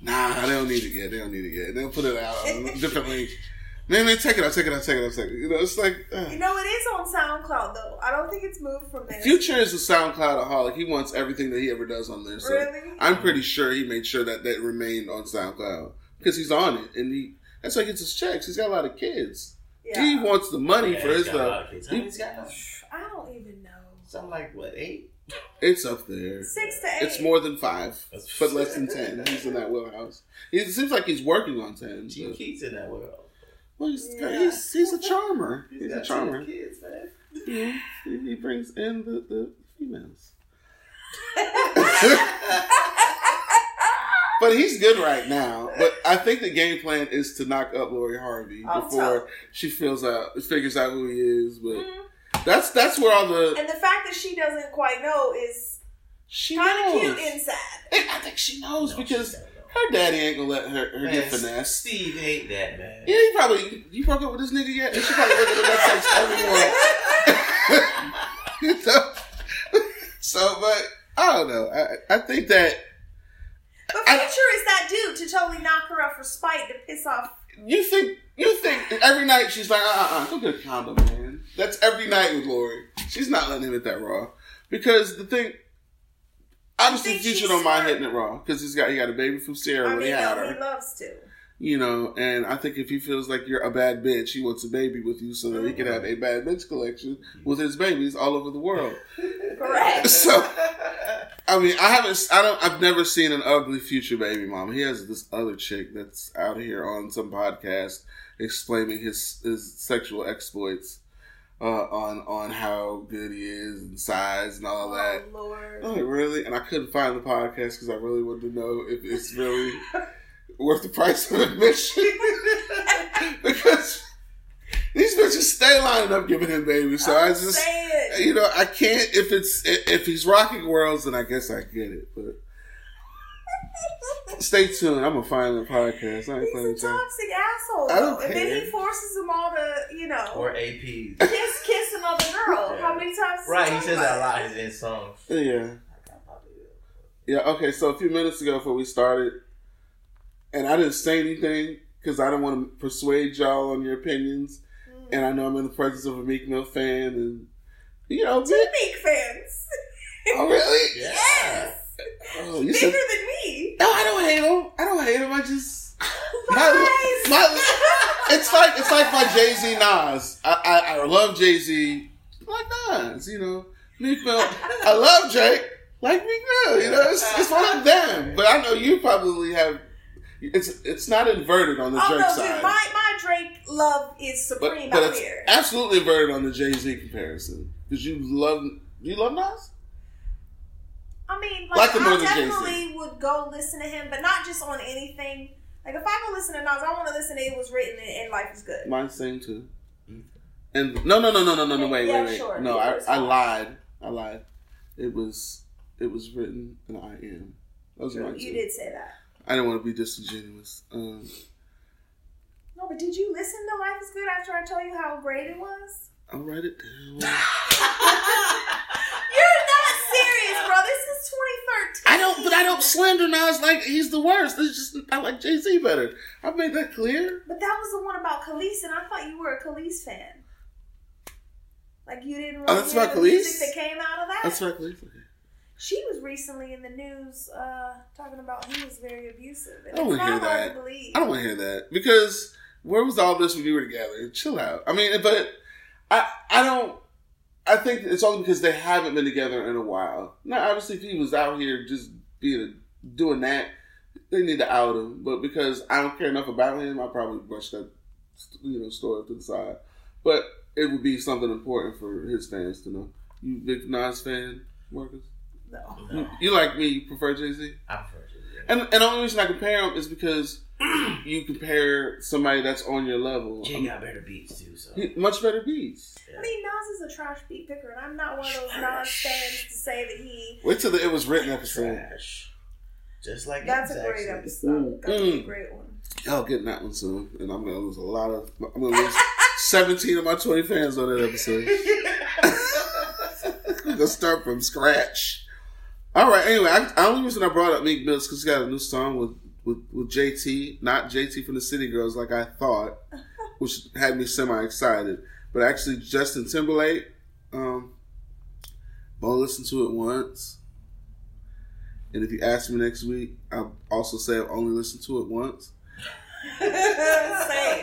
nah, they don't need it yet. They don't need it yet. They'll put it out on different man, take it out, take it out, take it out, take it. You know, it's like uh. You know, it is on SoundCloud though. I don't think it's moved from there. Future is a SoundCloudaholic. He wants everything that he ever does on there. So Really? I'm pretty sure he made sure that that remained on SoundCloud because he's on it, and he that's why he gets his checks. He's got a lot of kids. Yeah. He wants the money Yeah, for his got a lot stuff. of kids. How many's got? I don't even know. Something like what eight? It's up there. Six to eight. It's more than five, That's- but less than ten. He's in that wheelhouse. He, it seems like he's working on ten. G but- Keith's in that world. Well, he's, Yeah. he's, he's a charmer. He's, a charmer. kids, man. Yeah, he, he brings in the, the females. but he's good right now. But I think the game plan is to knock up Lori Harvey Oh, before so- she feels out, figures out who he is. But Mhm. that's that's where all the And the fact that she doesn't quite know is she kind of knows. cute inside. I think she knows No, because she her daddy ain't gonna let her, her get Man, finessed. Steve hate that man. Yeah, he probably you broke up with this nigga yet? And she probably looking at that text every morning. You know? so, but I don't know. I, I think that But Future is that dude to totally knock her up for spite to piss off. you think you think every night she's like, uh, uh, uh go get a condom, man. That's every night with Lori. She's not letting him hit that raw because the thing. Obviously, think Future don't mind hitting it raw because he's got he got a baby from Ciara I when mean, he had no, her. he loves to. You know, and I think if he feels like you're a bad bitch, he wants a baby with you so that he can have a bad bitch collection with his babies all over the world. Correct. So, I mean, I haven't, I don't, I've never seen an ugly future baby mom. He has this other chick that's out here on some podcast explaining his his sexual exploits. uh, on on how good he is and size and all that. Oh Lord. I'm like, really? And I couldn't find the podcast because I really wanted to know if it's really worth the price of admission. because these bitches stay lining up giving him babies. So I I'm just, saying. you know, I can't. If it's if he's rocking worlds, then I guess I get it. But stay tuned. I'm gonna find the podcast. I ain't playing a y'all. toxic asshole. I don't though. And then he forces them all to, you know, Or APs. kiss kiss another girl. Yeah. How many times? Right, he talk says that a it? lot in songs. Yeah. Yeah, okay, so a few minutes ago before we started, and I didn't say anything because I didn't want to persuade y'all on your opinions. Mm. And I know I'm in the presence of a Meek Mill fan, and, you know, Two Meek fans. oh, really? Yeah. Yes. Oh, you Bigger said, than me. no, I don't hate him. I don't hate him. I just, my, Lies. my, it's like, it's like my Jay Z Nas. I, I, I love Jay Z, like Nas, you know. Meek Mill, I love Drake, like Meek Mill, you know. It's, it's one of them. But I know you probably have. It's it's not inverted on the Oh Drake no, side, dude, my, my Drake love is but supreme but out it's here. absolutely inverted on the Jay Z comparison because you love you love Nas. I mean, Like like, I definitely would go listen to him, but not just on anything. Like if I go listen to Nas, I want to listen to It Was Written and, and Life Is Good. Mine's same too. And no, no, no, no, no, no, no. Wait, Yeah, wait, wait. sure. No, I, I lied. I lied. It was it was written, and I am. Are my You two. did say that. I don't want to be disingenuous. Um, No, but did you listen to Life Is Good after I told you how great it was? I'll write it down. You're not serious, bro. This is 2013. I don't, but I don't slander Nas like he's the worst. It's just I like Jay Z better. I made that clear. But that was the one about Kelis, and I thought you were a Kelis fan. Like you didn't. Oh, that's about the Kelis? music that came out of that. That's right, Kelis. She was recently in the news uh, talking about he was very abusive. And I don't wanna hear hard that. to. I don't want to hear that because where was all this when you were together? Chill out. I mean, but I I don't. I think it's only because they haven't been together in a while. Now, obviously, if he was out here just being doing that, they need to out him. But because I don't care enough about him, I probably brush that you know story to the side. But it would be something important for his fans to know. You big Nas fan, Marcus? No. You, you like me? You prefer Jay Z? I prefer Jay-Z. And and the only reason I compare them is because you compare somebody that's on your level. Jay got better beats too, so. He- much better beats. Yeah. I mean, Nas is a trash beat picker, and I'm not one of those Nas fans to say that he. Wait till the it was written episode. Trash. Just like That's a it's great actually. episode. That's a Mm. great one. Y'all getting that one soon, and I'm gonna lose a lot of. I'm gonna lose 17 of my 20 fans on that episode. I'm gonna start from scratch. All right. Anyway, I, the only reason I brought up Meek Mill is because he got a new song with, with with JT, not JT from the City Girls, like I thought, which had me semi excited. But actually, Justin Timberlake. Um, I'll listen to it once. And if you ask me next week, I'll also say I've only listened to it once.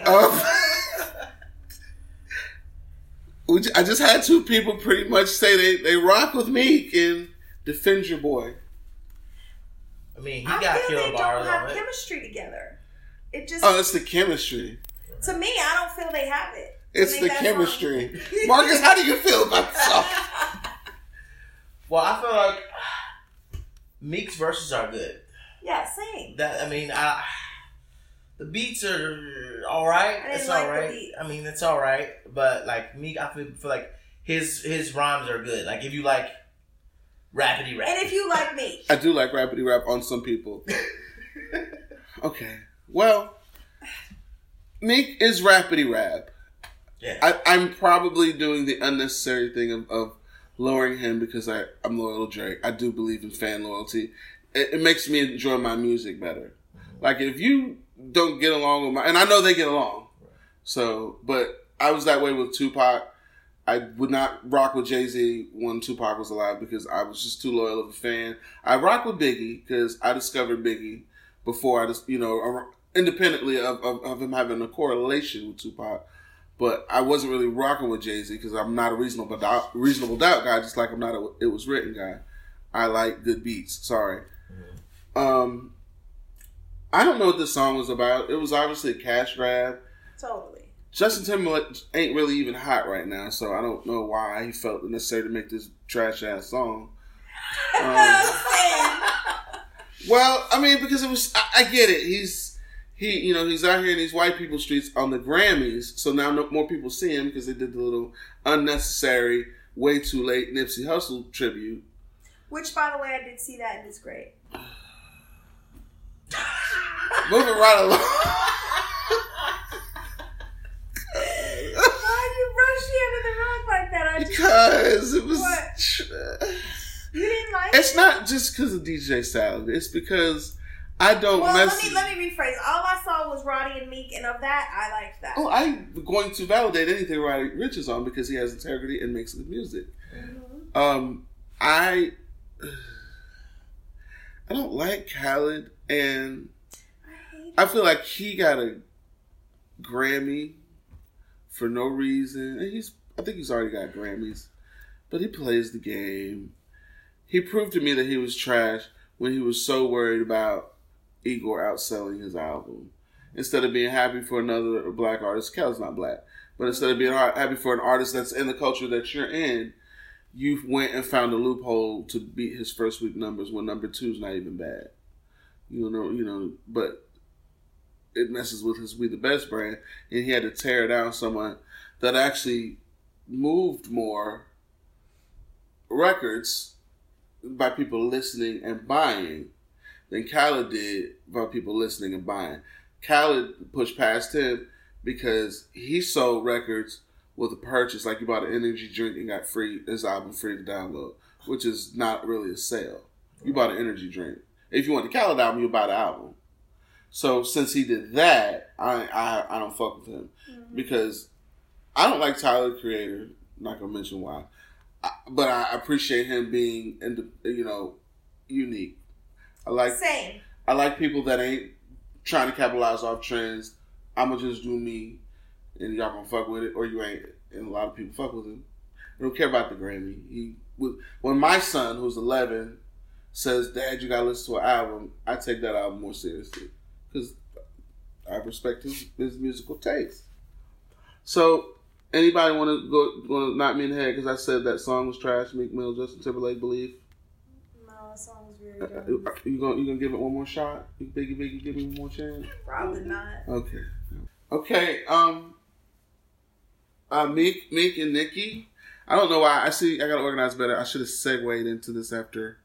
Um, I just had two people pretty much say they, they rock with Meek and defend your boy. I mean, he I got feel they killed don't bars have it. chemistry together. It just Oh, it's the chemistry. to me, I don't feel they have it. It's the chemistry. Marcus, how do you feel about yourself? Well, I feel like Meek's verses are good. yeah, same. That I mean, I, the beats are all right. I It's like all the beat. I mean, it's all right. But like Meek, I feel, feel like his his rhymes are good. Like if you like rapidy rap, And if you like me, I do like rapidy rap on some people. Okay. Well, Meek is rapidy rap. yeah, I, I'm probably doing the unnecessary thing of, of lowering him because I, I'm loyal to Drake. I do believe in fan loyalty. It, it makes me enjoy my music better. Like if you don't get along with my, and I know they get along. So, but I was that way with Tupac. I would not rock with Jay Z when Tupac was alive because I was just too loyal of a fan. I rock with Biggie because I discovered Biggie before I just, you know, independently of, of, of him having a correlation with Tupac. But I wasn't really rocking with Jay Z because I'm not a reasonable doubt, reasonable doubt guy, just like I'm not a it was written guy. I like good beats. Sorry. Um, I don't know what this song was about. It was obviously a cash grab. totally. Justin Timberlake ain't really even hot right now, so I don't know why he felt it necessary to make this trash ass song. Um, well, I mean, because it was, I, I get it. He's he, you know, he's out here in these white people streets on the Grammys, so now no, more people see him because they did the little unnecessary, way too late Nipsey Hussle tribute. Which, by the way, I did see that and it's great. Moving right along. Why you brush me under the rug like that? I just, because it was. What? you didn't like It's it? not just because of DJ Khaled. It's because I don't Well, let me let me rephrase. All I saw was Roddy and Meek, and of that, I liked that. Oh, I'm going to validate anything Roddy Ricch is on because he has integrity and makes good music. Mhm. Um, I I don't like Khaled, and I I feel like he got a Grammy for no reason. And he's I think he's already got Grammys, but he plays the game. He proved to me that he was trash when he was so worried about Igor outselling his album. Instead of being happy for another black artist, Kel's not black, but instead of being happy for an artist that's in the culture that you're in, you went and found a loophole to beat his first week numbers when number two's not even bad. You know, you know, but it messes with his We the Best brand, and he had to tear down someone that actually moved more records by people listening and buying than Khaled did by people listening and buying. Khaled pushed past him because he sold records with a purchase, like you bought an energy drink and got free his album free to download, which is not really a sale. You bought an energy drink. If you want the Khaled album, you buy the album. So since he did that, I I, I don't fuck with him Mhm. because I don't like Tyler the Creator. Not gonna mention why, I, but I appreciate him being in the, you know unique. I like Same. I like people that ain't trying to capitalize off trends. I'ma just do me, and y'all gonna fuck with it, or you ain't. And a lot of people fuck with him. They don't care about the Grammy. He when my son, who's 11, says, "Dad, you gotta listen to an album," I take that album more seriously because I respect his, his musical taste. So, anybody want to go want to knock me in the head because I said that song was trash? Meek Mill, Justin Timberlake, believe. No, that song was very Uh, dumb. uh, You gonna you gonna give it one more shot? You Biggie Biggie, give me one more chance. Probably not. Okay. Okay. Um. Uh, Meek, Meek, and Nikki. I don't know why. I see. I gotta organize better. I should have segued into this after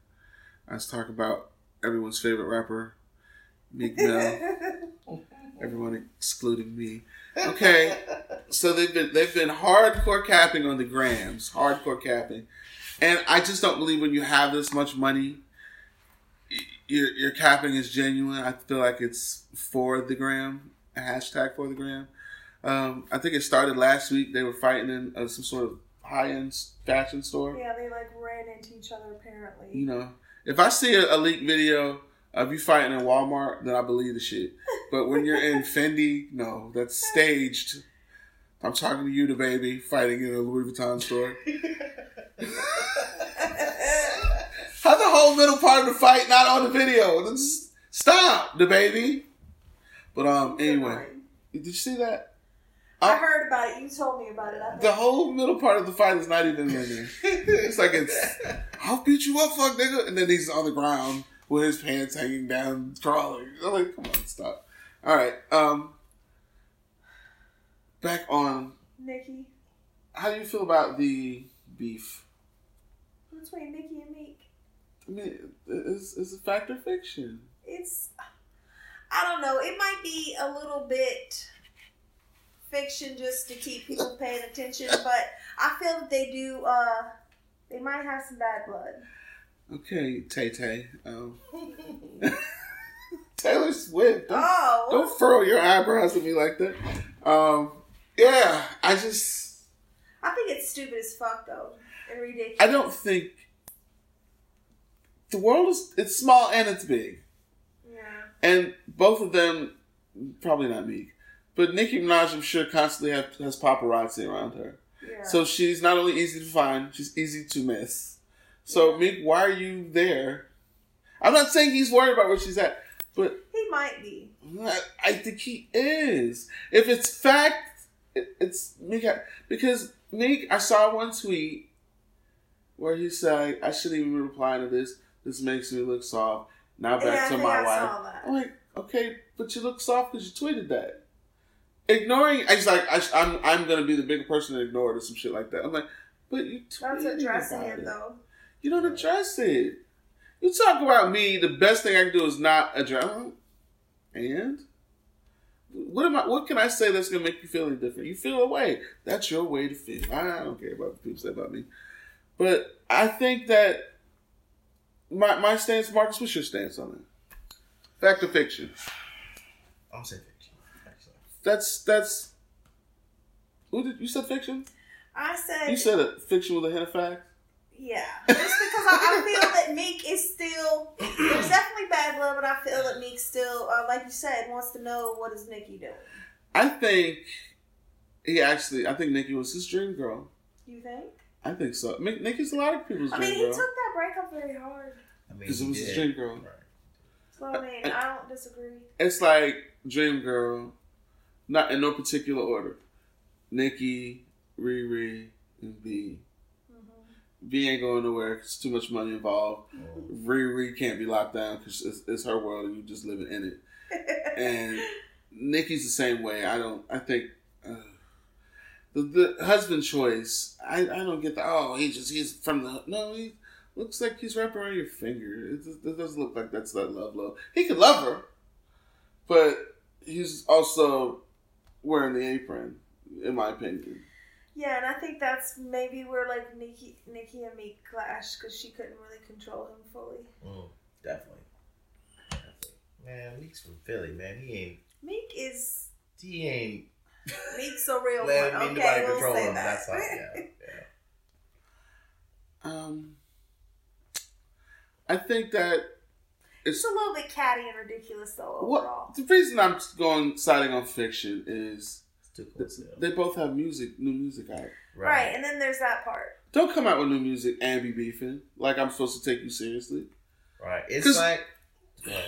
I was talking about everyone's favorite rapper, Meek Mill. Everyone excluding me. Okay. So they've been they've been hardcore capping on the grams, hardcore capping, and I just don't believe when you have this much money, your your capping is genuine. I feel like it's for the gram, hashtag for the gram. Um, I think it started last week. They were fighting in uh, some sort of high end fashion store. yeah, they like ran into each other apparently. You know, if I see a, a leaked video of you fighting in Walmart, then I believe the shit. But when you're in Fendi, no, that's staged. I'm talking to you, the baby, fighting in a Louis Vuitton store. How the whole middle part of the fight not on the video? Just stop, the baby. But um, anyway, did you see that? I heard about it. You told me about it. I The whole middle part of the fight is not even in there. It's like it's I'll beat you up, fuck nigga, and then he's on the ground with his pants hanging down, crawling. I'm like, come on, stop. All right, um, back on. Nikki. How do you feel about the beef? Between Nikki and Meek. I mean, it's, it's a fact or fiction. It's I don't know, it might be a little bit fiction just to keep people paying attention, but I feel that they do uh they might have some bad blood. Okay, Tay Tay. Um, Taylor Swift. Don't, Oh don't furrow your eyebrows at me like that. Um, yeah, I just. I think it's stupid as fuck though. And ridiculous. I don't think the world is it's small and it's big, Yeah. and both of them probably not Meek, but Nicki Minaj I'm sure constantly have, has paparazzi around her, Yeah. so she's not only easy to find, she's easy to miss. So Meek, why are you there? I'm not saying he's worried about where she's at, but he might be. I- think he is. If it's fact, it, it's Meek because Meek. I saw one tweet where he said, "I shouldn't even reply to this. This makes me look soft." Now back Yeah, to my I wife. I'm like, okay, but you look soft because you tweeted that. Ignoring, I just like I, I'm I'm gonna be the bigger person to ignore it or some shit like that. I'm like, but you That's addressing about it though. You don't address it. You talk about me. The best thing I can do is not address. And what am I? What can I say that's gonna make you feel any different? You feel a way. That's your way to feel. I don't care about what people say about me. But I think that my my stance, Marcus. What's your stance on it? Fact or fiction? I'm saying fiction. Actually. That's that's. Who did you said fiction? I said, You said a fiction with a hint of fact. Yeah, just because I, I feel that Meek is still there's definitely bad blood, but I feel that Meek still, uh, like you said, wants to know what is Nikki doing. I think he actually. I think Nikki was his dream girl. You think? I think so. Nick- Nikki's a lot of people's I dream mean, he girl. took that breakup very hard. I mean, Because it he was his dream girl. Right. So I mean, I don't disagree. It's like dream girl, not in no particular order. Nikki, Riri, and B. B ain't going nowhere. 'cause too much money involved. Mm. Riri can't be locked down because it's, it's her world and you just living in it. And Nikki's the same way. I don't. I think uh, the the husband choice. I I don't get the. Oh, he just he's from the. No, he looks like he's wrapping around your finger. It, just- it doesn't look like that's that love love. He could love her, but he's also wearing the apron, in my opinion. Yeah, and I think that's maybe where like Nikki, Nicki and Meek clash because she couldn't really control him fully. Mm, definitely. Definitely. Man, Meek's from Philly, man. He ain't. Meek is He ain't Meek's a real letting one. anybody Okay, we'll control say him. that. That's all. Yeah. yeah. Um, I think that It's a little bit catty and ridiculous though overall. what the reason I'm going siding on fiction is It's too they both have music, new music out. Right. and then there's that part. Don't come out with new music and be beefing like I'm supposed to take you seriously. Right. It's like. Go ahead,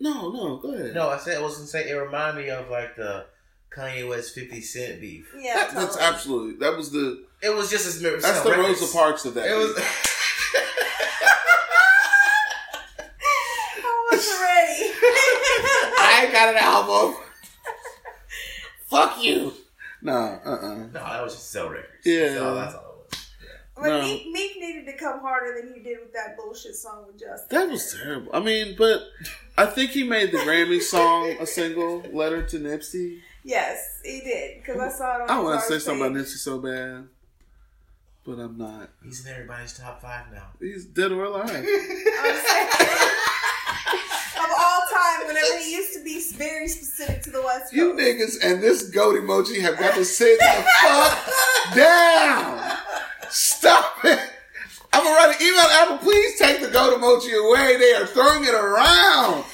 No, no, go go ahead. ahead. No, I said I was gonna say it reminded me of like the Kanye West Fifty Cent beef. Yeah, That- that's absolutely that was the It was just as that's the Rosa Parks of that. It was. I wasn't ready. I ain't got an album. Fuck you. Nah, uh, uh no, that was just sell records. Yeah. So that's all it was. But No. Meek, Meek needed to come harder than he did with that bullshit song with Justin. That was terrible. I mean, but I think he made the Grammy song a single letter to Nipsey. Yes, he did. Because I saw it on I want to say artist something about. Nipsey so bad, but I'm not. He's in everybody's top five now. He's dead or alive. I'm saying- of all time, whenever he used to be very specific to the West Coast. You niggas and this goat emoji have got to sit the fuck down. Stop it. I'm gonna write an email to Apple. Please take the goat emoji away. They are throwing it around.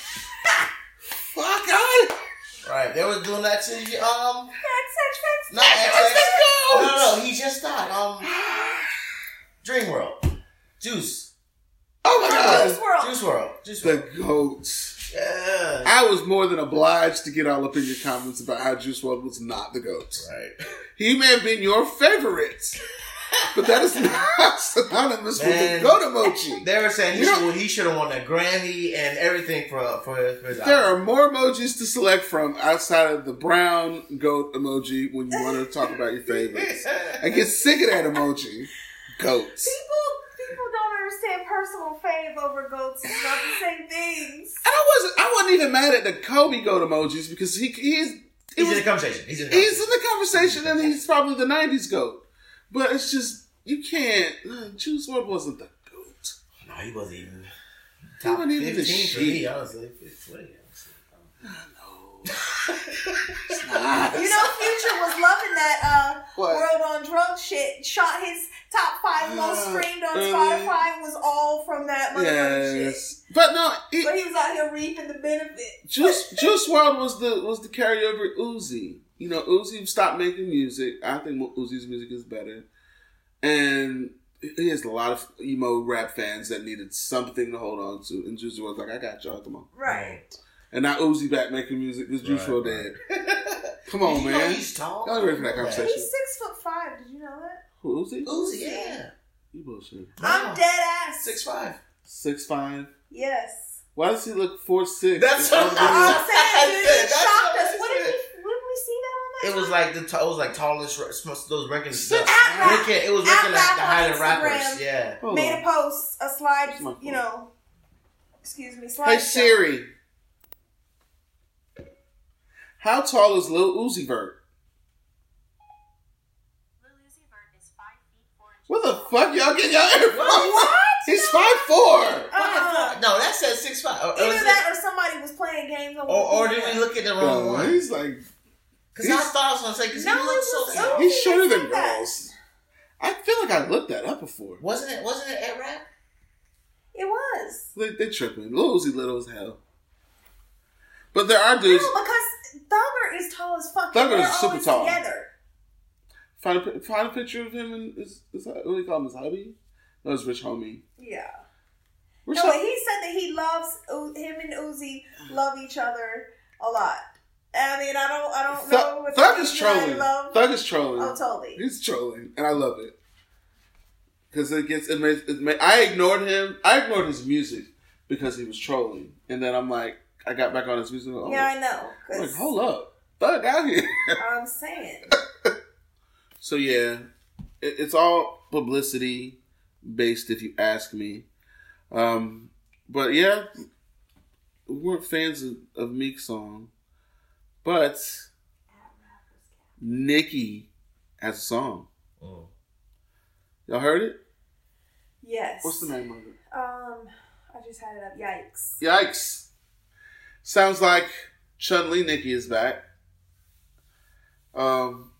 Fuck out. Right. They were doing that to um. Not XX. Let's No, no, no. He just died. Um. Dream World. Juice. Oh my Juice god. World. Juice WRLD. Juice The goats. Yeah. I was more than obliged to get all up in your comments about how Juice WRLD was not the GOAT. Right. He may have been your favorite, but that is not synonymous with the goat emoji. They were saying he You know- should well, he should have won a Grammy and everything for for, for his There album. are more emojis to select from outside of the brown goat emoji when you want to talk about your favorites. I get sick of that emoji. Goats. People, people don't understand personal fave over goats. It's not the same things. And I wasn't. I wasn't even mad at the Kobe goat emojis because he he's He's was- in the conversation. He's in the he's in conversation. the conversation and he's probably the '90s goat. But it's just you can't. Uh, Juice WRLD wasn't the goat. No, he wasn't even He top wasn't even the fifteen for shit. me. Honestly, It's 20, not. You know, Future was loving that uh, WRLD on Drugs shit. Shot his top five most streamed on? Spotify was all from that motherfucking shit. But no. It, But he was out here reaping the benefit. Juice Juice WRLD was the was the carryover Uzi. You know, Uzi stopped making music. I think Uzi's music is better, and he has a lot of emo rap fans that needed something to hold on to. And Juice WRLD's like, I got y'all, come on. Right. And now Uzi back making music because Juice Right, WRLD right. dead. Come on, Did you know man. he's tall. Y'all ready for that conversation? He's six foot five. Did you know that? Who is he? Uzi, yeah. You bullshit. I'm dead ass. Six five. Six five. Yes. Why does he look four six? That's what I'm saying, it That's shocked what us. What did we? When we see that on that? It was like the t- it was like tallest ra- sm- those ranking Six- the- At ranking- it was At ranking like the Rap on rappers. Yeah. Hold made on. a post, a slide, you know, excuse me, slide. Hey Siri. How tall is Lil Uzi Vert? Lil Uzi Vert is 5 feet 4. What the fuck y'all get y'all ear from? What? He's five four. Uh, no, that said six five. Or, or, either it- that or somebody was playing games on. or, or did we look at the wrong Bro, one? he's like Because I thought I was gonna say because No, he looks so was small. Uzi. he's shorter than said girls. I feel like I looked that up before. Wasn't it? Wasn't it at rap? It was. They, they tripping. Lil Uzi little as hell. But there are dudes. No, because Thugger is tall as fuck. Thugger is super tall. Together. Find a, find a picture of him and is, is that, what do you call him? His hubby? No, it's Rich Homie. Yeah. Rich No, but he said that he loves him and Uzi love each other a lot. I mean, I don't, I don't know. Thug, if Thug it is means that I trolling. Thug is trolling. oh, totally. He's trolling, and I love it because it gets it makes it ma- I ignored him. I ignored his music because he was trolling, and then I'm like, I got back on his music. Oh, Yeah, I know. Like, hold up, Thug out here. I'm saying. so yeah, it, it's all publicity based, if you ask me. Um, but yeah, we weren't fans of, of Meek's song, but Nicki has a song. Mm. Y'all heard it? Yes. What's the name of it? Um, I just had it up. Yikes. Yikes. Sounds like Chun Li Nikki is back. Um,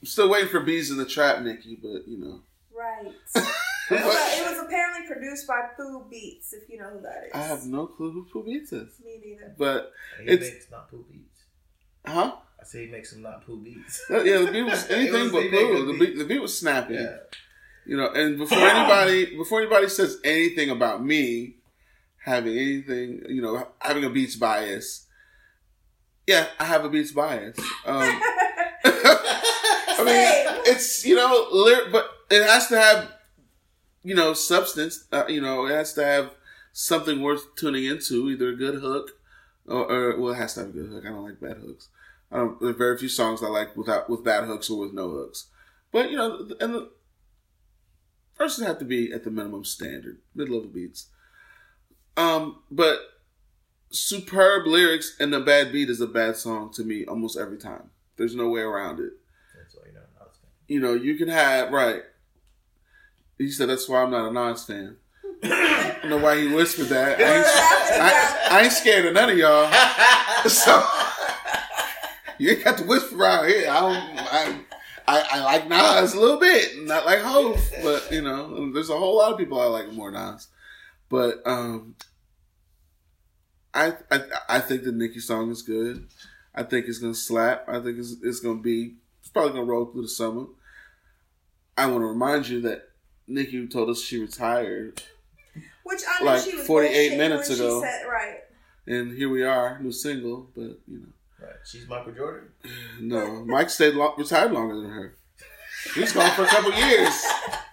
I'm still waiting for Beez in the Trap Nikki, but you know. Right. it, was, it was apparently produced by Pooh Beats, if you know who that is. I have no clue who Pooh Beats is. Me neither. But, He It's- makes not poo beats. huh? I say he makes some not poo beats. Uh, Yeah, the beat was anything was- but they Pooh. The beat. beat, the beat was snappy. Yeah. You know, and before anybody before anybody says anything about me having anything, you know, having a Beats bias, yeah, I have a Beats bias. Um, I mean, it's you know, but it has to have you know substance. Uh, you know, it has to have something worth tuning into, either a good hook or, or well, it has to have a good hook. I don't like bad hooks. I don't. There are very few songs I like without with bad hooks or with no hooks. But you know, and the verses have to be at the minimum standard, mid level beats. Um, but superb lyrics and a bad beat is a bad song to me almost every time. There's no way around it. That's why you know. You know, you can have right. He said that's why I'm not a Nas fan. I don't know why he whispered that. I ain't, I, I ain't scared of none of y'all. So you ain't got to whisper around here. I don't. I, I, I like Nas a little bit, not like Hove, but you know, there's a whole lot of people I like more Nas. But um, I I I think the Nicki song is good. I think it's gonna slap. I think it's it's gonna be. It's probably gonna roll through the summer. I want to remind you that Nicki told us she retired, Which I knew Like she was 48 minutes when ago. She said, right. and here we are, new single. But you know. Right. She's Michael Jordan. No, Mike stayed lo- retired longer than her. He's gone for a couple years.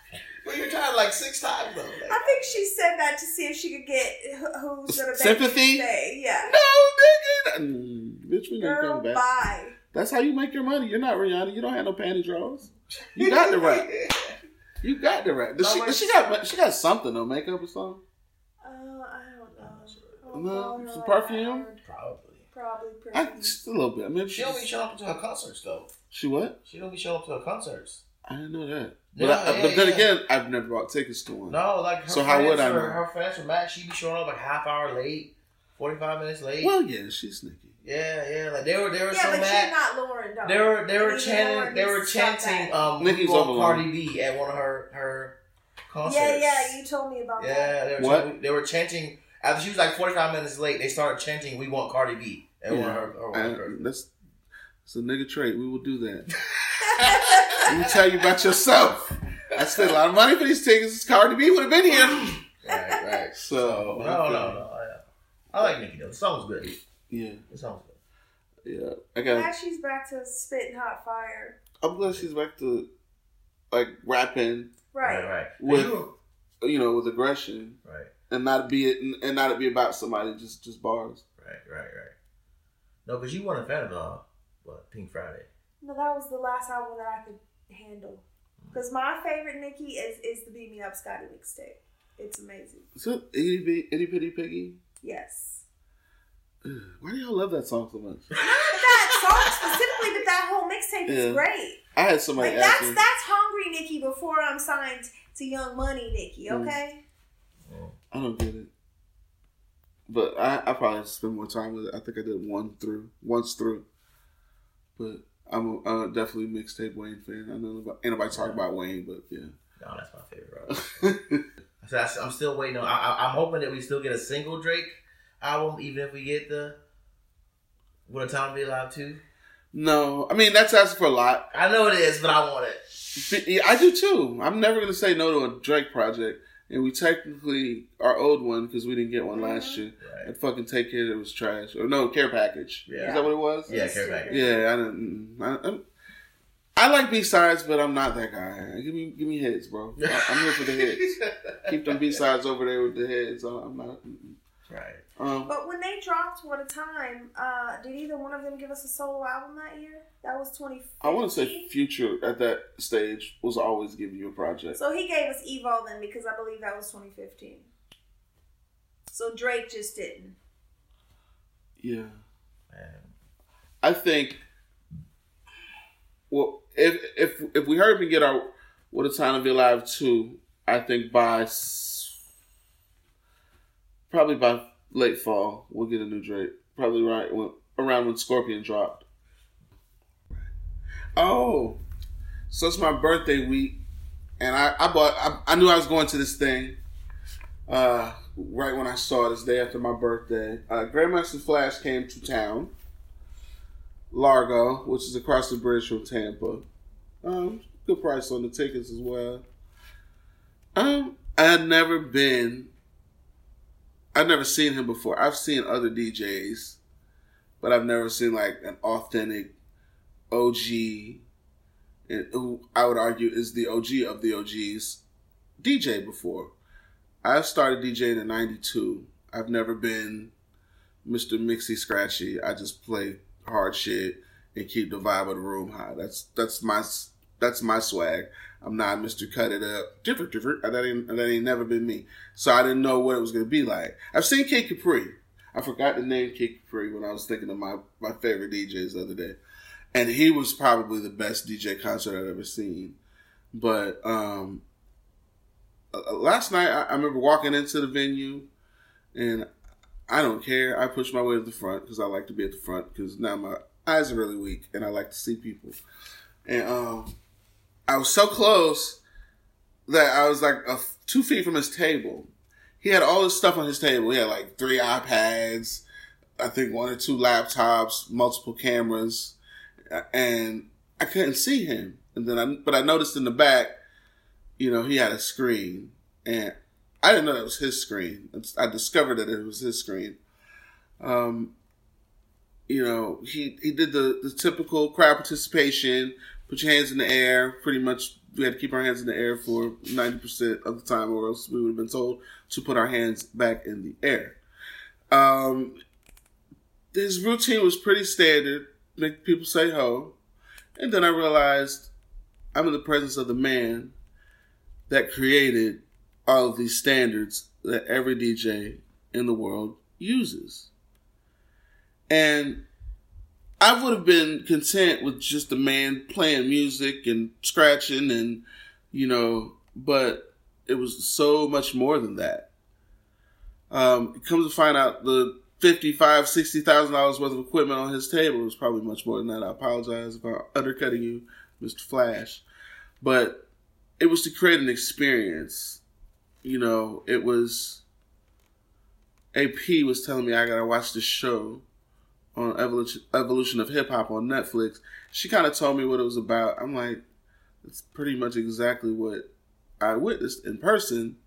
Well, you're trying like six times though. Like, I think she said that to see if she could get who's gonna make Sympathy? her stay. Yeah. No, nigga, mm, bitch, we ain't Girl, coming back. bye. That's how you make your money. You're not Rihanna. You don't have no panty drawers. You got the rap. You got the rap. Does she, does she got she got something though? Makeup or something? Uh, I don't know. I don't No, follow some like perfume? that. Probably. Probably I, perfume. just a little bit. I mean, She she, don't be showing up to her concerts though. she what? She don't be showing up to her concerts. I didn't know that. Yeah, but I, yeah, but then yeah. again, I've never bought tickets to one. No, like her So how would I know? Her, her friends from Matt, she be showing up like half hour late, forty five minutes late. Well, yeah, she's sneaky. Yeah, yeah. Like they were, they were yeah, so but mad. you're not Lauryn, though. They were they were Maybe chanting Lauryn they were needs to stop chanting that. um Nicki's we want. Cardi B at one of her her concerts. Yeah, yeah, you told me about that. Yeah, they were What? chanting, they were chanting after she was like forty five minutes late. They started chanting "We want Cardi B" at one of Yeah, her. her, one of her. that's it's a nigga trait. We will do that. Let me tell you about yourself. I spent a lot of money for these tickets. Cardi B would have been here. Right, right. So no, no, no. I, I like Nicki though. The song's good. Yeah. The song's good. Yeah, I got. Glad she's back to spitting hot fire. I'm glad she's back to like rapping Right. Right, right. With- You- you know, with aggression right, and not be it and not it be about somebody, just just bars. right, right, right. No, because you weren't a fan of uh, what Pink Friday. No, that was the last album that I could handle. Because my favorite Nicki is is the Beam Me Up Scotty mixtape. It's amazing. So it itty bitty, itty bitty piggy? Yes. Why do y'all love that song so much? Not that song specifically, but that whole mixtape Yeah. is great. I had somebody Like ask that's me. that's hungry Nicki before I'm signed to Young Money Nicki. Mm. Okay. I don't get it, but I I probably spend more time with it. I think I did one through once through, but I'm uh, definitely mixtape Wayne fan. I know about, anybody talk about Wayne, but yeah. No, that's my favorite. Bro. So I, I'm still waiting on. I, I'm hoping that we still get a single Drake album, even if we get the "What a Time Be Alive" too. no, I mean that's asking for a lot. I know it is, but I want it. I do too. I'm never gonna say no to a Drake project, and we technically our old one because we didn't get one last mm-hmm. year. Right. And fucking take care it was trash or no care package. Yeah. Is that what it was? Yeah, care package. Yeah, I didn't. I, I'm, I like B sides, but I'm not that guy. Give me, give me hits, bro. I, I'm here for the hits. Keep them B sides over there with the heads. I'm not. Right. Um, But when they dropped What a Time, uh, did either one of them give us a solo album that year? That was 2015. I want to say Future at that stage was always giving you a project. So he gave us Evo then because I believe that was 2015. So Drake just didn't. Yeah, Man. I think. Well, if if if we heard up and get our What a Time to Be Alive two, I think by s- probably by late fall we'll get a new Drake. Probably right when, around when Scorpion dropped. Oh, so it's my birthday week, and I I bought I, I knew I was going to this thing. Uh, right when I saw it, this day after my birthday, uh, Grandmaster Flash came to town. Largo, which is across the bridge from Tampa. Um, good price on the tickets as well. Um, I had never been. I've never seen him before. I've seen other DJs, but I've never seen like an authentic OG, and who I would argue is the OG of the OGs DJ before. I started DJing in '92. I've never been Mr. Mixy Scratchy. I just play hard shit and keep the vibe of the room high. That's that's my that's my swag. I'm not Mr. Cut It Up. Different, different. That ain't that ain't never been me. So I didn't know what it was gonna be like. I've seen Kid Capri. I forgot the name Kid Capri when I was thinking of my my favorite DJs the other day, and he was probably the best DJ concert I've ever seen. But um, uh, last night I, I remember walking into the venue, and I don't care. I push my way to the front because I like to be at the front because now my eyes are really weak and I like to see people. And um, I was so close that I was like a, two feet from his table. He had all this stuff on his table. He had like three iPads, I think one or two laptops, multiple cameras, and I couldn't see him. And then I, but I noticed in the back, you know, he had a screen, and I didn't know that was his screen. I discovered that it was his screen. Um, you know, he he did the the typical crowd participation. Put your hands in the air. Pretty much, we had to keep our hands in the air for ninety percent of the time, or else we would have been told to put our hands back in the air. Um, his routine was pretty standard. Make people say ho, and then I realized I'm in the presence of the man that created all of these standards that every DJ in the world uses. And I would have been content with just a man playing music and scratching and, you know, but it was so much more than that. Um, comes to find out the fifty-five, sixty thousand dollars worth of equipment on his table was probably much more than that. I apologize if I'm undercutting you, Mr. Flash, but it was to create an experience. You know, it was. AP was telling me I gotta watch this show on evolution evolution of hip hop on Netflix. She kind of told me what it was about. I'm like, it's pretty much exactly what I witnessed in person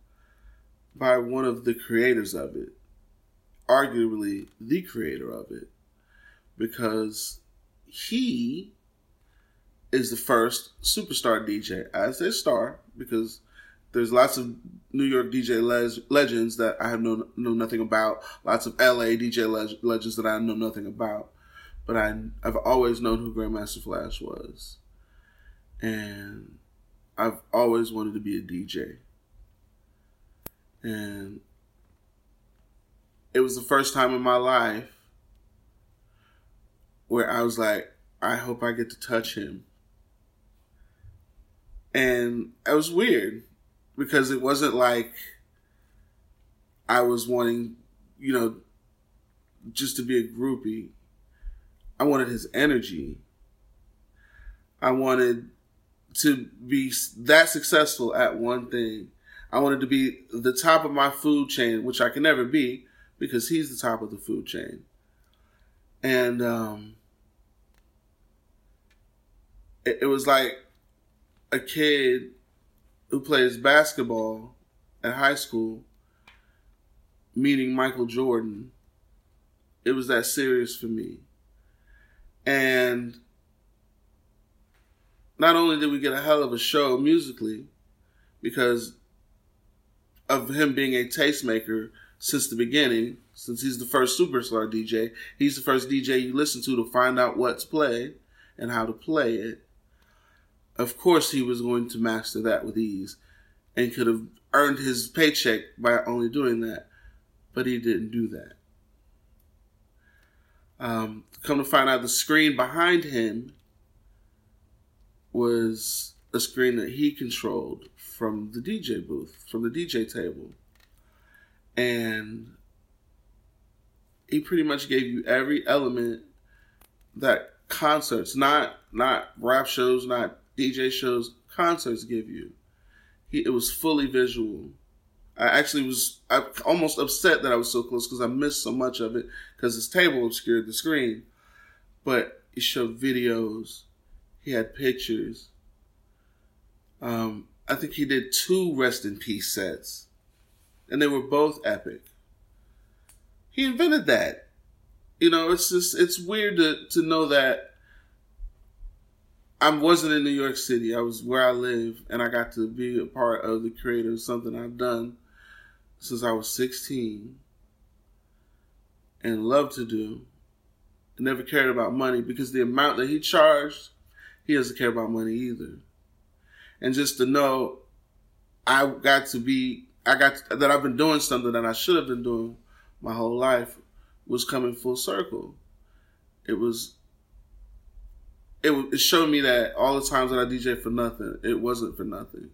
by one of the creators of it, arguably the creator of it. because he is the first superstar DJ. I say star because there's lots of New York DJ legends that I have know, know nothing about. Lots of LA DJ leg- legends that I know nothing about. But I, I've always known who Grandmaster Flash was. And I've always wanted to be a DJ. And it was the first time in my life where I was like, I hope I get to touch him. And it was weird because it wasn't like I was wanting, you know, just to be a groupie. I wanted his energy. I wanted to be that successful at one thing. I wanted to be the top of my food chain, which I can never be because he's the top of the food chain. And um, it, it was like a kid who plays basketball at high school meeting Michael Jordan. It was that serious for me. And not only did we get a hell of a show musically, because of him being a tastemaker since the beginning, since he's the first superstar DJ, he's the first DJ you listen to to find out what to play and how to play it. Of course, he was going to master that with ease and could have earned his paycheck by only doing that, but he didn't do that. Um, come to find out, the screen behind him was a screen that he controlled from the DJ booth, from the DJ table. And he pretty much gave you every element that concerts, not not rap shows, not DJ shows, concerts give you. He, it was fully visual. I actually was I almost upset that I was so close because I missed so much of it because his table obscured the screen. But he showed videos, he had pictures. Um, I think he did two rest in peace sets, and they were both epic. He invented that. You know, it's just it's weird to to know that I wasn't in New York City. I was where I live, and I got to be a part of the creator of something I've done since I was 16 and love to do. I never cared about money because the amount that he charged, he doesn't care about money either. And just to know I got to be, I got to, that I've been doing something that I should have been doing my whole life was coming full circle. It was it, it showed me that all the times that I DJ for nothing, it wasn't for nothing.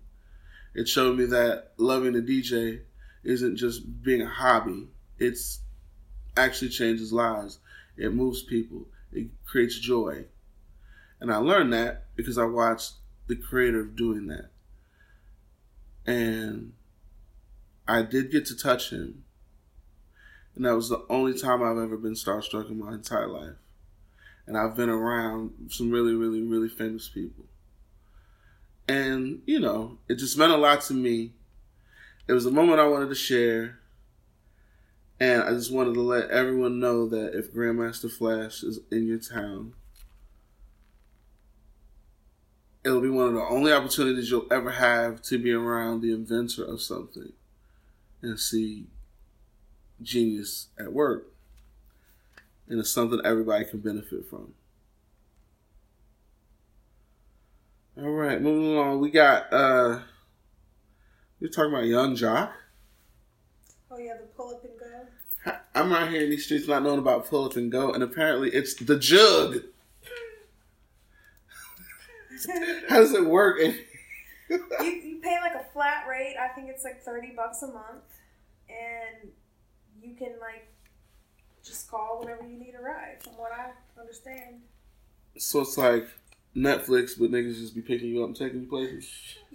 It showed me that loving the DJ isn't just being a hobby. It's actually changes lives. It moves people. It creates joy. And I learned that because I watched the creator doing that. And I did get to touch him. And that was the only time I've ever been starstruck in my entire life and I've been around some really, really, really famous people. And, you know, it just meant a lot to me. It was a moment I wanted to share. And I just wanted to let everyone know that if Grandmaster Flash is in your town, it'll be one of the only opportunities you'll ever have to be around the inventor of something and see genius at work and it's something everybody can benefit from. All right, moving along. We got uh we're talking about Young Joc. Oh yeah, the pull up and go. I'm out here in these streets not knowing about pull up and go, and apparently it's the jug. How does it work? you, you pay like a flat rate. I think it's like thirty bucks a month, and you can like just call whenever you need a ride. From what I understand. so it's like Netflix, but niggas just be picking you up and taking you places.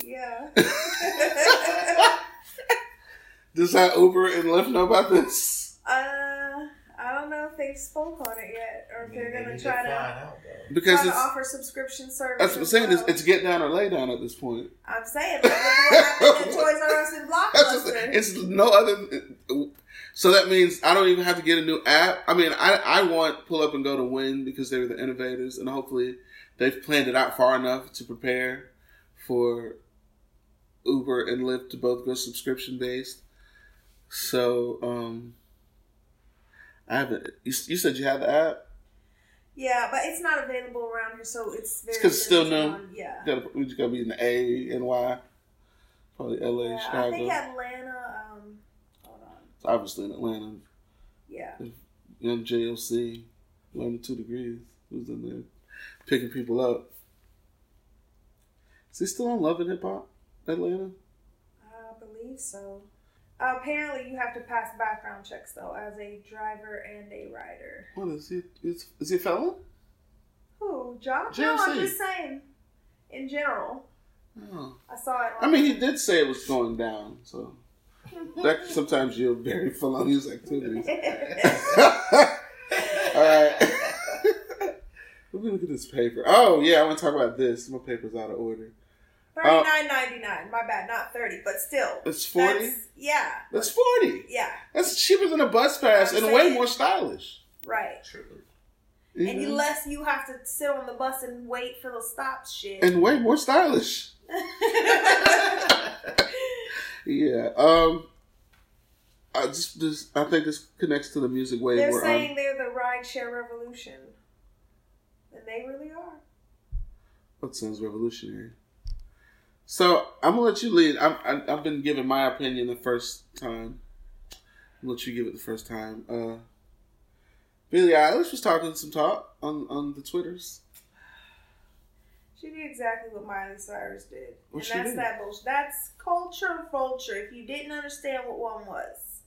Yeah. Does that Uber and Lyft know about this? uh, I don't know if they've spoke on it yet, or if they're Maybe gonna try to out. Because try to it's offer subscription service. that's what I'm saying. It's, well. it's get down or lay down at this point. I'm saying, like, look what happened to Toys R Us and Blockbuster. it's no other. So that means I don't even have to get a new app. I mean, I, I want Pull Up and Go to win because they were the innovators, and hopefully they've planned it out far enough to prepare for Uber and Lyft to both go subscription based. So, um, I haven't. You, you said you have the app. Yeah, but it's not available around here, so it's very. It's 'cause it's still new? on- yeah. We just gotta be in the A, N, Y, probably L, A, Yeah, I think Atlanta. Um, hold on. It's obviously in Atlanta. Yeah. Young JLC, learning two degrees. Who's in there picking people up? Is he still on Love and Hip Hop Atlanta? I believe so. apparently, you have to pass background checks though, as a driver and a rider. What is he? Is, is he a felon? Who, Josh? No, I'm just saying. In general, Oh. I saw it. I mean, he did say it was going down, so that sometimes you're very felonious activities. All right. Let me look at this paper. Oh yeah, I want to talk about this. My paper's out of order. Thirty nine uh, ninety nine. My bad, not thirty, but still. It's forty. That's, yeah. That's forty. Yeah. That's cheaper than a bus pass I'm and way more stylish. Right. True. You And know? you less you have to sit on the bus and wait for the stop shit. and way more stylish. Yeah. Um. I just, just, I think this connects to the music wave. they're where, saying um, they're the rideshare revolution. And they really are. that sounds revolutionary. So I'm gonna let you lead. I'm, I, I've been giving my opinion the first time. I'll let you give it the first time. Uh, Billie Eilish was talking some talk on on the twitters. She did exactly what Miley Cyrus did. What and that's did? that bullshit. That's culture vulture. If you didn't understand what one was,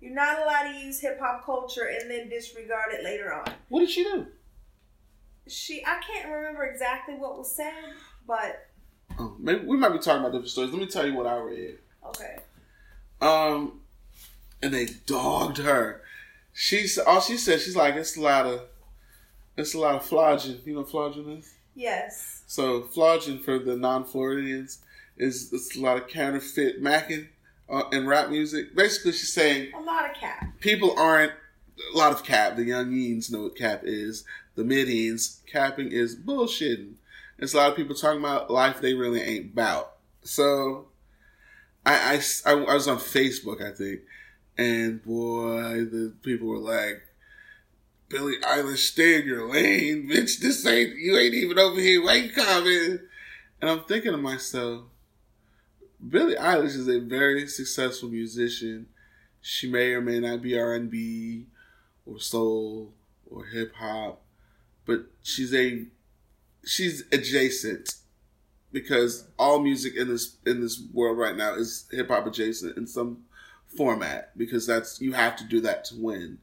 you're not allowed to use hip hop culture and then disregard it later on. What did she do? She, I can't remember exactly what was said, but Oh, maybe we might be talking about different stories. Let me tell you what I read. okay. Um, and they dogged her. She's all she said. She's like, it's a lot of, it's a lot of flogging. You know, what flogging is. Yes. So flogging for the non-Floridians is it's a lot of counterfeit macking uh, in rap music. Basically, she's saying A lot of cap. people aren't a lot of cap. The young yeens know what cap is. The mid-eens capping is bullshitting. It's a lot of people talking about life they really ain't about. So I, I, I, I was on Facebook, I think, and boy, the people were like, Billie Eilish, stay in your lane, bitch. This ain't, you ain't even over here. Why you coming? And I'm thinking to myself, Billie Eilish is a very successful musician. She may or may not be R&B or soul or hip hop, but she's a she's adjacent because all music in this in this world right now is hip hop adjacent in some format because that's you have to do that to win.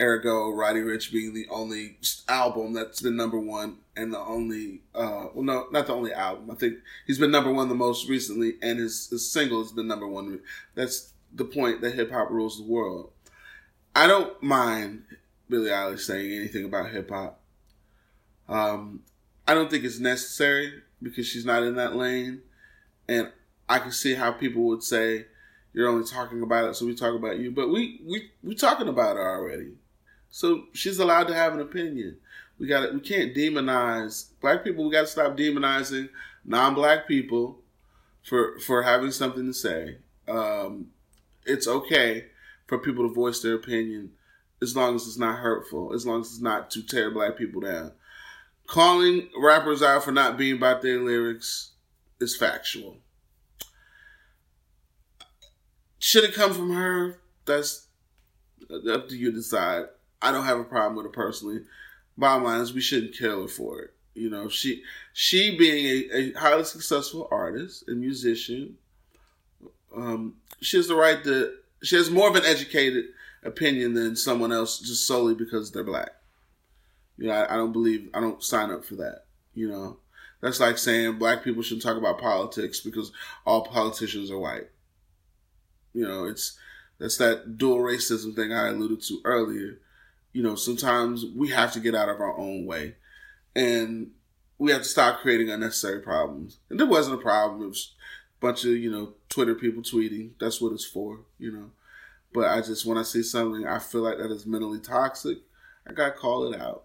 Ergo, Roddy Ricch being the only album that's been number one and the only uh well no not the only album. I think he's been number one the most recently and his, his single has been number one. That's the point that hip hop rules the world. I don't mind Billie Eilish saying anything about hip hop. Um, I don't think it's necessary because she's not in that lane, and I can see how people would say you're only talking about it, so we talk about you. But we we we talking about her already, so she's allowed to have an opinion. We got We can't demonize black people. We got to stop demonizing non-black people for for having something to say. Um, it's okay for people to voice their opinion as long as it's not hurtful, as long as it's not to tear black people down. Calling rappers out for not being about their lyrics is factual. Should it come from her? That's up to you to decide. I don't have a problem with it personally. Bottom line is we shouldn't kill her for it. You know, she she being a, a highly successful artist and musician, um, she has the right to. She has more of an educated opinion than someone else just solely because they're black. You know, I, I don't believe I don't sign up for that. You know, that's like saying black people shouldn't talk about politics because all politicians are white. You know, it's that's that dual racism thing I alluded to earlier. You know, sometimes we have to get out of our own way, and we have to stop creating unnecessary problems. And there wasn't a problem; it was a bunch of you know Twitter people tweeting. That's what it's for. You know, But I just when I see something I feel like that is mentally toxic, I gotta call it out.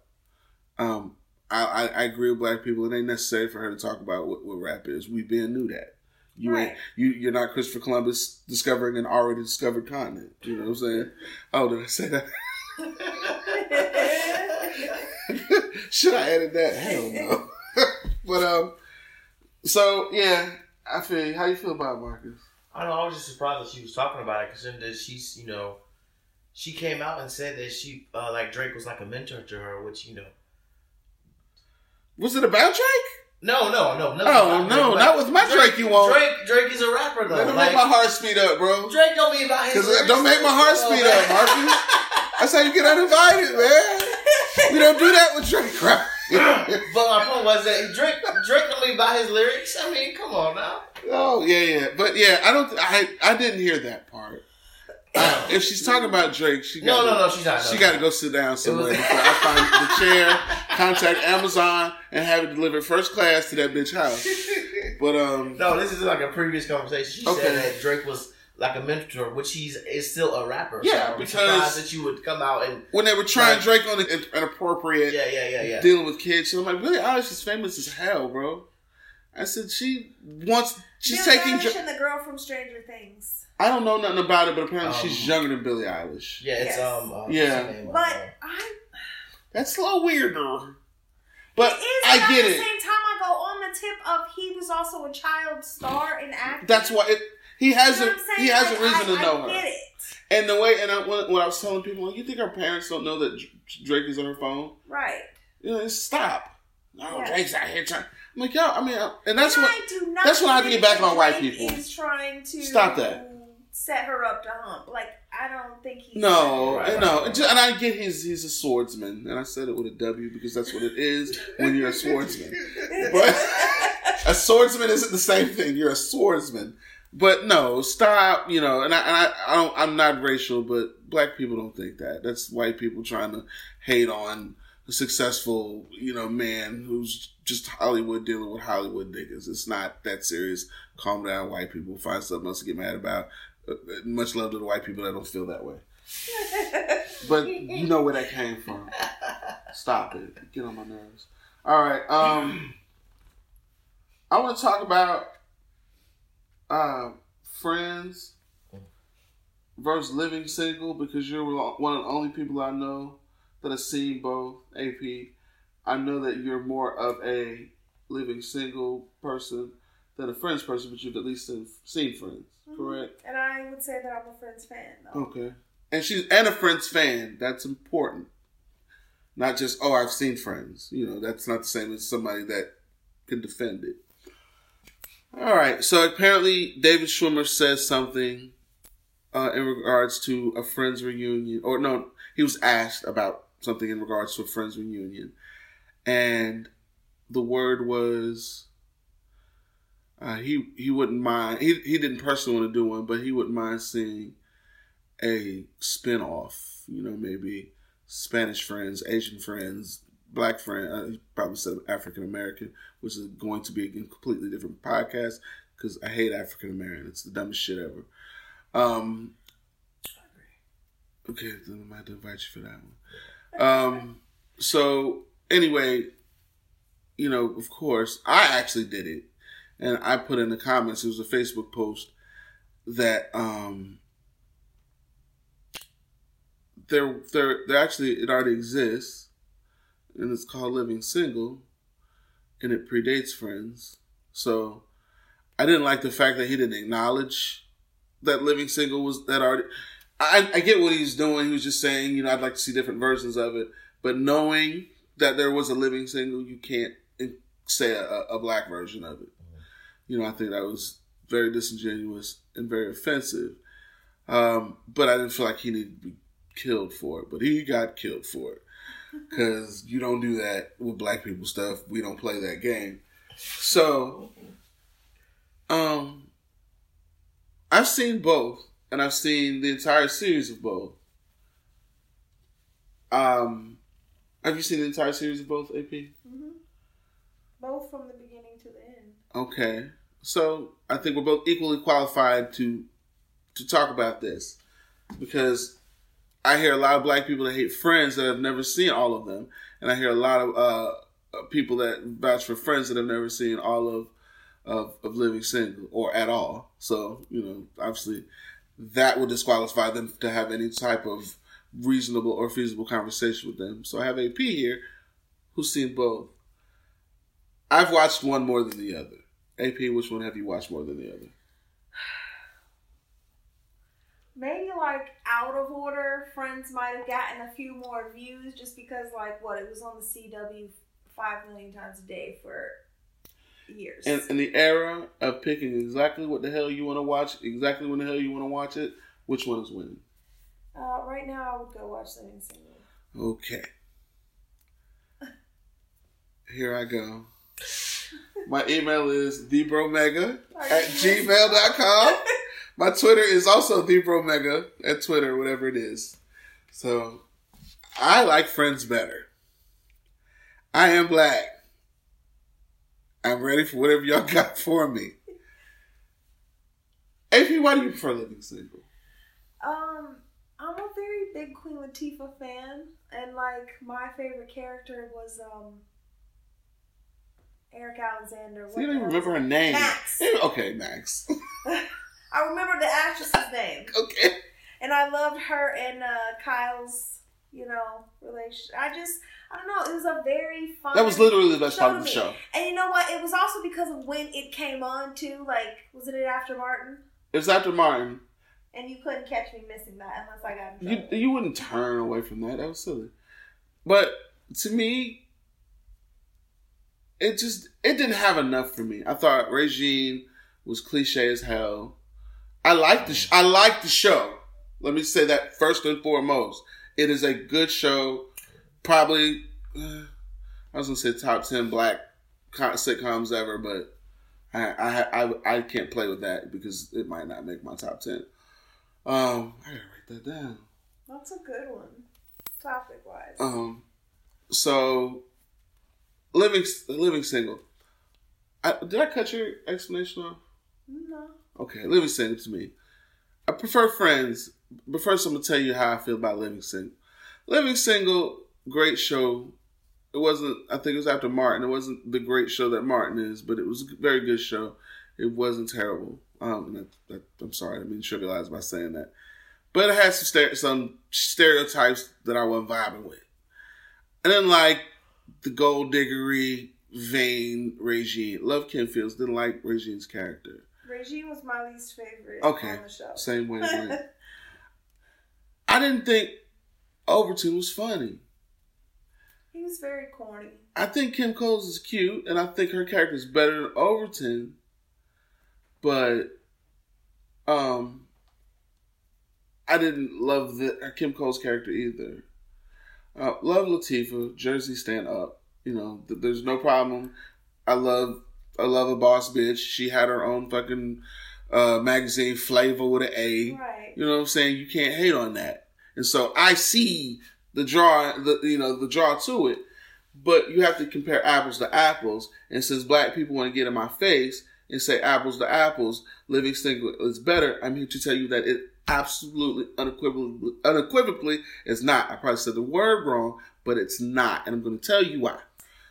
Um, I, I, I agree with black people. It ain't necessary for her to talk about what, what rap is. We been knew that. You ain't you you're not Christopher Columbus discovering an already discovered continent. You know what I'm saying? Oh, did I say that? Should I edit that? Hell no. but um, so yeah, I feel. you. How you feel about Marcus? I don't know. I was just surprised that she was talking about it, considering that she's, you know, she came out and said that she, uh, like Drake was like a mentor to her, which you know, Was it about Drake? no, no, no, Oh no, Drake, not with my Drake. You won't. Drake, Drake is a rapper though. Don't Like, make my heart speed up, bro. Drake don't be about his. Don't make my heart Oh, speed up, Marcus. That's how you get uninvited, man. We don't do that with Drake, right? but my point was that Drake, Drake don't be about his lyrics. I mean, come on now. oh yeah, yeah, but yeah, I don't. I I didn't hear that part. Uh, if she's talking about Drake, she No, no, no, she's not. She no. got to go sit down somewhere was- before I find the chair, contact Amazon, and have it delivered first class to that bitch house. But um, No, this is like a previous conversation. She Okay. said that Drake was like a mentor, which he's is still a rapper. Yeah, so I'm because- that you would come out and when they were trying Right. Drake on an inappropriate yeah, yeah, yeah, yeah. dealing with kids, she was like, "Billie Eilish is famous as hell, bro." I said she wants. She's Billie taking. Eilish and the girl from Stranger Things. I don't know nothing about it, but apparently Um, she's younger than Billie Eilish. Yeah, it's Yes. um. Uh, Yeah. But Uh, I That's a little weirder. But it is. I get at the it. same time, I go on the tip of he was also a child star in acting. That's why it, he has You know a what I'm saying? he has a Like, reason I, to know I her. And the way, and I, when, when I was telling people, like, you think our parents don't know that Drake is on her phone? Right. You know, stop. No, Yeah. Drake's out here trying. I'm like, yo, I mean, I- and that's And what. I do not that's when I get think back on white people. Is trying to Stop that. Set her up to hump. Like I don't think he's No, Right, no, and ju- and I get he's he's a swordsman, and I said it with a W because that's what it is when you're a swordsman. But a swordsman isn't the same thing. You're a swordsman. But no, stop. You know, and I, and I, I don't. I'm not racial, but black people don't think that. That's white people trying to hate on a successful, you know, man who's just Hollywood dealing with Hollywood niggas. It's not that serious. Calm down, white people. Find something else to get mad about. Uh, much love to the white people that don't feel that way. But you know where that came from. Stop it. Get on my nerves. All right. Um, I want to talk about uh, friends versus living single because you're one of the only people I know that have seen both. AP, I know that you're more of a living single person than a friends person, but you've at least seen, friends, correct? And I would say that I'm a Friends fan. Though. Okay. And she's and a Friends fan. That's important. Not just oh I've seen Friends. You know that's not the same as somebody that can defend it. All right. So apparently David Schwimmer says something uh, in regards to a Friends reunion, or no, he was asked about something in regards to a Friends reunion, and the word was. Uh, he he wouldn't mind. He he didn't personally want to do one, but he wouldn't mind seeing a spin-off, you know, maybe Spanish friends, Asian friends, black friend, uh, he probably said African American, which is going to be a completely different podcast because I hate African American. It's the dumbest shit ever. Um, okay, then I might invite you for that one. Um, so anyway, you know, of course, I actually did it, and I put in the comments. It was a Facebook post that um there there there actually it already exists and it's called living single and it predates friends. So i didn't like the fact that he didn't acknowledge that living single was that already i i get what he's doing. He was just saying you know i'd like to see different versions of it. But knowing that there was a living single you can't say a, a black version of it. You know i think that was very disingenuous and very offensive. Um, but I didn't feel like he needed to be killed for it. But he got killed for it because you don't do that with black people stuff. We don't play that game. So, um, I've seen both, and I've seen the entire series of both. Um, have you seen the entire series of both, AP? hmm Both from the beginning to the end. Okay, so I think we're both equally qualified to to talk about this. because I hear a lot of black people that hate Friends that have never seen all of them, and I hear a lot of uh, people that vouch for Friends that have never seen all of, of of Living Single or at all. So you know, obviously, that would disqualify them to have any type of reasonable or feasible conversation with them. So I have AP here, who's seen both. I've watched one more than the other. AP, which one have you watched more than the other? Maybe like out of order, Friends might have gotten a few more views just because like what it was on the CW five million times a day for years. In, in the era of picking exactly what the hell you want to watch, exactly when the hell you want to watch it, which one is winning? uh, right now, I would go watch Living Single. Okay. Here I go. My email is thebromega at gmail.com. My Twitter is also thebromega at Twitter, whatever it is. So I like Friends better. I am black. I'm ready for whatever y'all got for me. AP, why do you prefer living single? Um, I'm a very big Queen Latifah fan, and like my favorite character was um Erika Alexander. So you don't even remember her name. Max. Okay, Max. I remember the actress's name, okay. and I loved her and uh, Kyle's, you know, relation. I just, I don't know. It was a very fun. That was literally the best part of the show. And you know what? It was also because of when it came on too. Like, wasn't it after Martin? It was after Martin. And you couldn't catch me missing that unless I got You you wouldn't turn away from that. That was silly. But to me, it just it didn't have enough for me. I thought Regine was cliche as hell. I like the sh- I like the show. Let me say that first and foremost. It is a good show. Probably, uh, I was gonna say top ten black sitcoms ever, but I, I I I can't play with that because it might not make my top ten. Um, I gotta write that down. That's a good one, topic wise. Um, so living living single. I, did I cut your explanation off? no. Okay, living single to me. I prefer friends, but first I'm gonna tell you how I feel about living single. Living single, great show. It wasn't. I think it was after Martin. It wasn't the great show that Martin is, but it was a very good show. It wasn't terrible. Um, I, I'm sorry, I mean to trivialize by saying that, but it had some some stereotypes that I wasn't vibing with. And then like the gold diggery vain Regine. Love Kim Fields. Didn't like Regine's character. Regine was my least favorite Okay. on the show. Same way. I didn't think Overton was funny. he was very corny. I think Kim Coles is cute, and I think her character is better than Overton. But, um, I didn't love the uh, Kim Coles character either. Uh, love Latifah, Jersey stand up. You know, th- there's no problem. I love, I love a boss bitch. She had her own fucking uh, magazine, Flavor with an A. Right. You know what I'm saying? You can't hate on that. And so I see the draw, the you know the draw to it, but you have to compare apples to apples. And since black people want to get in my face and say apples to apples, living single is better, I'm here to tell you that it absolutely unequivocally, unequivocally is not. I probably said the word wrong, but it's not, and I'm going to tell you why.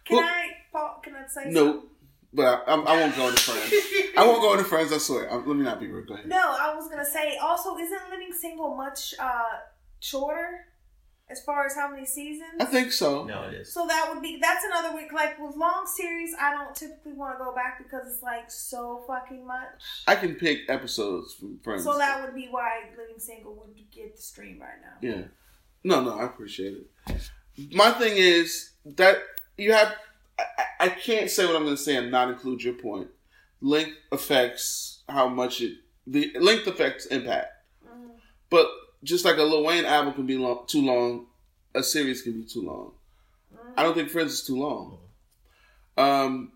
Can Well- I, Paul? Can I say No, but I, I'm- I won't go into friends. I won't go into friends. I swear. Um, let me not be rude. Go ahead. No, I was gonna say. Also, isn't Living Single much uh shorter as far as how many seasons? I think so. No, it is. So that would be that's another week. Like with long series, I don't typically want to go back because it's like so fucking much. I can pick episodes from friends. So that would be why Living Single would get the stream right now. Yeah. No, no, I appreciate it. My thing is that you have. I, I- can't say what I'm going to say and not include your point. Length affects how much it. The length affects impact. Mhm. But just like a Lil Wayne album can be long, too long, a series can be too long. Mhm. I don't think Friends is too long. Um,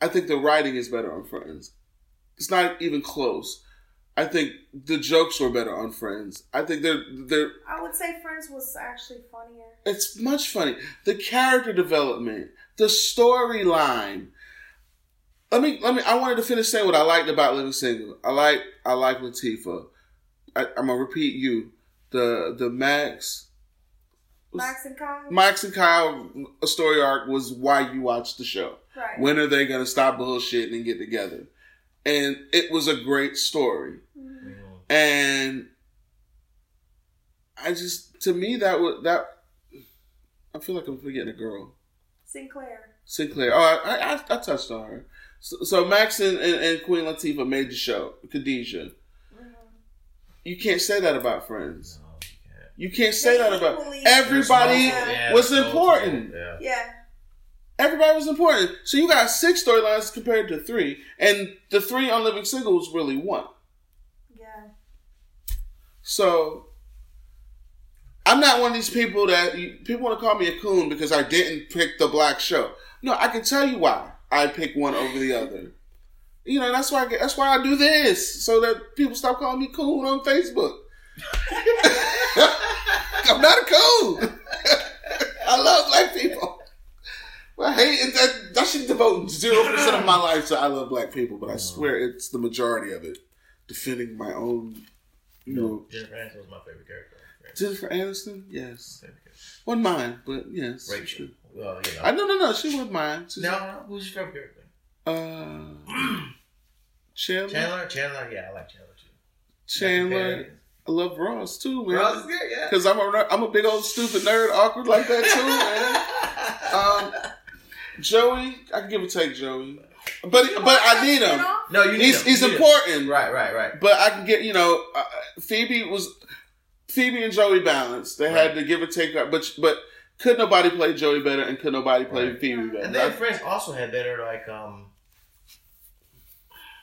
I think the writing is better on Friends. It's not even close. I think the jokes were better on Friends. I think they're they're I would say Friends was actually funnier. it's much funny. The character development, the storyline. Let me let me. I wanted to finish saying what I liked about Living Single. I like I like Latifah. I, I'm gonna repeat you. The the Max Max and Kyle. Max and Kyle story arc was why you watched the show. right. When are they gonna stop bullshitting and get together? And it was a great story. And I just to me that was that I feel like I'm forgetting a girl. Sinclair. Sinclair. Oh, I, I, I touched on her. So, so Max and, and, and Queen Latifah made the show. Khadijah. Mhm. You can't say that about Friends. No, you can't. You can't say that about everybody. Yeah. was important. Yeah. Yeah. Everybody was important. So you got six storylines compared to three, and the three on Living Single was really one. So I'm not one of these people that people want to call me a coon because I didn't pick the black show. No, I can tell you why I pick one over the other. You know, that's why I get, that's why I do this so that people stop calling me coon on Facebook. I'm not a coon. I love black people. I hate it. That, I should devote zero percent of my life to I love black people, but I swear it's the majority of it. Defending my own, you know, Jennifer Aniston was my favorite character. Friends. Jennifer Aniston, yes. Wasn't mine, but yes. Rachel. Well, you know. I no no no, she wasn't mine. She's, no, no, who's your favorite character? Uh, Chandler. Chandler. Chandler. Yeah, I like Chandler too. Chandler. I love Ross too, man. Ross is good. Yeah. Because I'm a I'm a big old stupid nerd, awkward like that too, man. Um, Joey, I can give or take Joey, but but I need him. no, you need He's him. he's You need him. important, Right, right, right. but I can get you know uh, Phoebe was Phoebe and Joey balanced. They had to give or take, but but could nobody play Joey better, and could nobody play Right. Phoebe better? And then Friends also had better like um,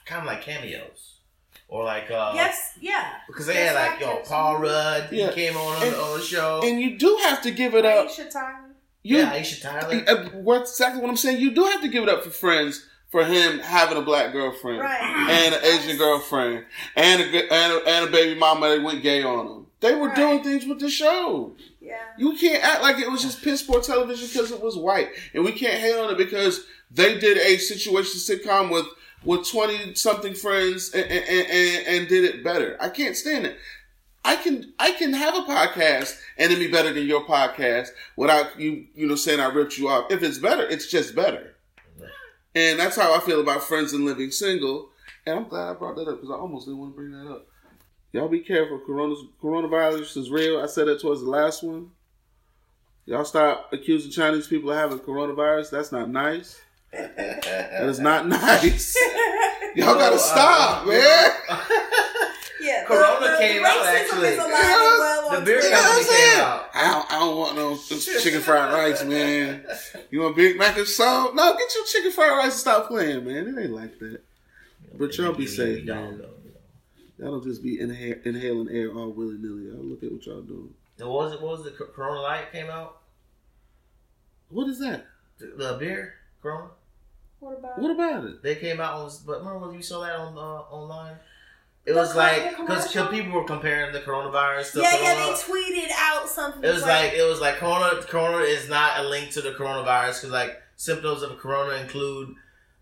kind of like cameos, or like uh, Yes. Yeah. because they Yes, had like yo. Paul Rudd. Yeah. He came on on, And- the, on the show. and you do have to give it up. Aisha Tyler. You yeah, Aisha Tyler. Uh, what exactly what I'm saying? You do have to give it up for friends for him having a black girlfriend Right. and an Asian girlfriend and a, and a and a baby mama that went gay on him. They were Right. doing things with the show. Yeah. You can't act like it was just piss poor television because it was white, and we can't hate on it because they did a situation sitcom with with twenty something friends and, and, and, and did it better. I can't stand it. I can I can have a podcast and it be better than your podcast without you you know saying I ripped you off. If it's better, it's just better. And that's how I feel about Friends and Living Single. And I'm glad I brought that up because I almost didn't want to bring that up. Y'all be careful. Corona, coronavirus is real. I said that towards the last one. Y'all stop accusing Chinese people of having coronavirus. That's not nice. That is not nice. Y'all gotta uh, stop, man. Yeah. Corona the, the came out, actually. Is alive Yeah. and well The beer Twitter. You know company came out. I don't, I don't want no chicken fried rice, man. You want Big Mac and salt? No, get your chicken fried rice and stop playing, man. It ain't like that. But y'all be safe, you don't, man. you know. Y'all don't just be inha- inhaling air all willy nilly. Y'all look at what y'all doing. What was it? What was the Corona Light came out? What is that? The, the beer Corona. What about? What about it? They came out on, but remember when you saw that on uh, online? It The was like because people were comparing the coronavirus to yeah, Corona. yeah. They tweeted out something. It was like it was like Corona. Corona is not a link to the coronavirus because like symptoms of Corona include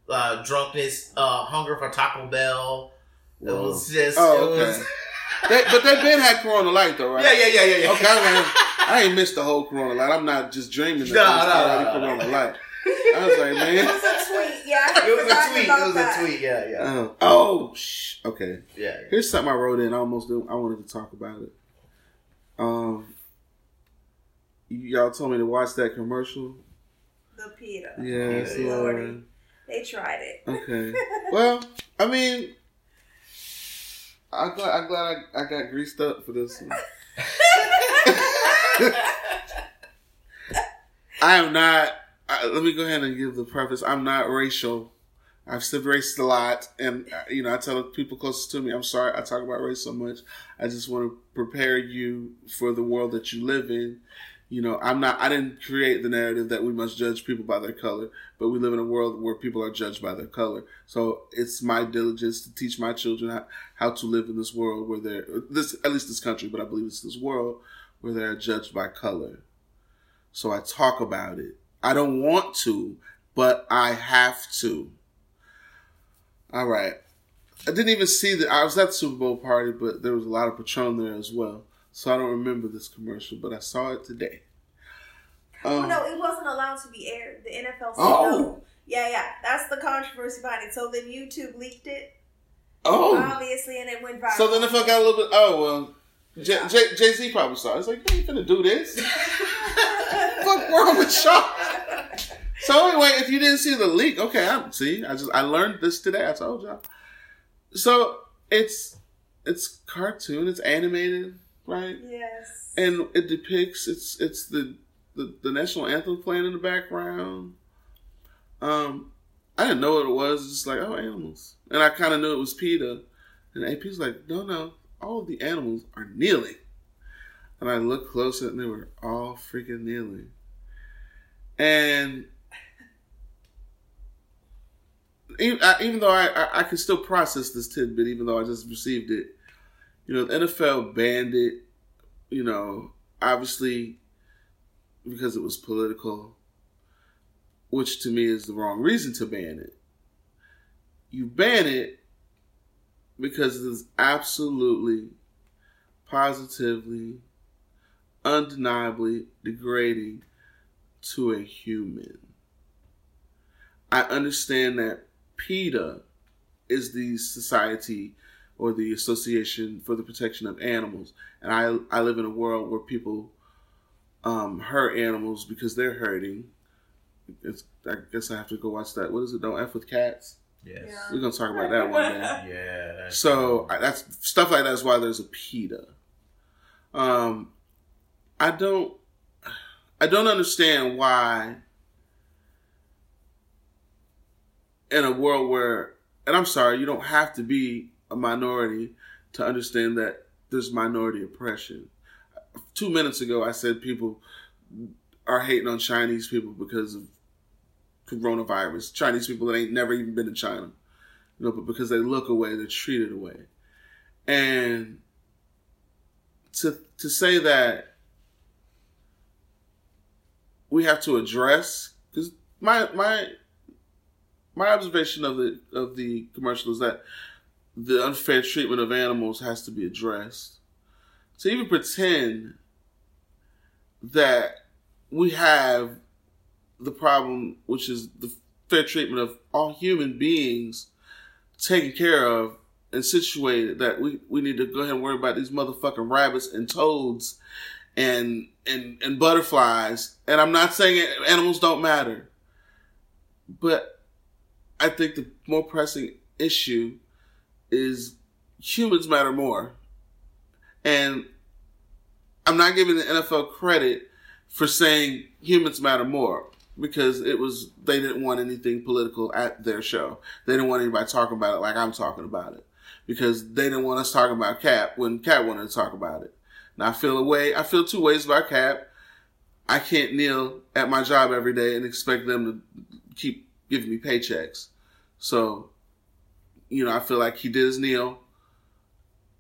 uh, drunkenness, uh, hunger for Taco Bell. It was just. Oh, it okay. was, They, but they been had Corona Light though, right? yeah, yeah, yeah, yeah, yeah. Okay, I, mean, I ain't missed the whole Corona Light. I'm not just dreaming that No, it was no, already no, no, Corona no. Light. I was like, man. it was a tweet. Yeah, It was a tweet. It was that. a tweet. Yeah, yeah, Oh, oh, shh. Okay. yeah. Here's something I wrote in. I almost didn't, I wanted to talk about it. Um, y- y'all told me to watch that commercial. The PETA. Yes, Yeah. Lord. Lordy. They tried it. Okay. well, I mean, I'm glad, I'm glad I, I got greased up for this one. I am not. I, let me go ahead and give the preface. I'm not racial. I've said race a lot, and uh, you know, I tell people closest to me, I'm sorry I talk about race so much. I just want to prepare you for the world that you live in. You know, I'm not. I didn't create the narrative that we must judge people by their color, but we live in a world where people are judged by their color. So it's my diligence to teach my children how, how to live in this world where they're this at least this country, but I believe it's this world where they're judged by color. So I talk about it. I don't want to, but I have to. All right. I didn't even see that. I was at the Super Bowl party, but there was a lot of Patron there as well. So I don't remember this commercial, but I saw it today. Oh, Um, no, it wasn't allowed to be aired. The NFL said Oh. no. Yeah, yeah. That's the controversy behind it. So then YouTube leaked it, oh, obviously, and it went viral. so then if I got a little bit, oh well, Jay Z probably saw. it. It's like you ain't finna do this. Fuck wrong with y'all? So anyway, if you didn't see the leak, okay, I see. I just I learned this today. I told y'all. So it's it's cartoon. It's animated, right? Yes. and it depicts it's it's the, the the national anthem playing in the background. Um, I didn't know what it was. It's just like oh animals, and I kind of knew it was PETA. And AP's like, no, no, all of the animals are kneeling. And I looked closer, and they were all freaking kneeling. And even, I, even though I, I I can still process this tidbit, even though I just received it, you know, the NFL banned it you know, obviously because it was political, which to me is the wrong reason to ban it. You ban it because it is absolutely, positively, undeniably degrading to a human. I understand that PETA is the society or the Association for the Protection of Animals. And I, I live in a world where people um, hurt animals because they're hurting. It's, I guess I have to go watch that. What is it? Don't F with cats? Yes. Yeah. We're going to talk about that one day. Yeah. that's- So I- that's stuff like that's why there's a PETA. Um, I don't, I don't understand why in a world where, and I'm sorry, you don't have to be a minority to understand that there's minority oppression. Two minutes ago, I said people are hating on Chinese people because of coronavirus. Chinese people that ain't never even been to China you know, but because they look away, they're treated away. And to to say that we have to address because my my my observation of the of the commercial is that the unfair treatment of animals has to be addressed. To even pretend that we have the problem, which is the fair treatment of all human beings taken care of and situated that we, we need to go ahead and worry about these motherfucking rabbits and toads and and and butterflies. And I'm not saying animals don't matter, but I think the more pressing issue is humans matter more. And I'm not giving the NFL credit for saying humans matter more because it was they didn't want anything political at their show. They didn't want anybody talking about it like I'm talking about it because they didn't want us talking about Cap when Cap wanted to talk about it. Now I feel a way. I feel two ways about Cap. I can't kneel at my job every day and expect them to keep giving me paychecks. So, you know, I feel like he did his kneel.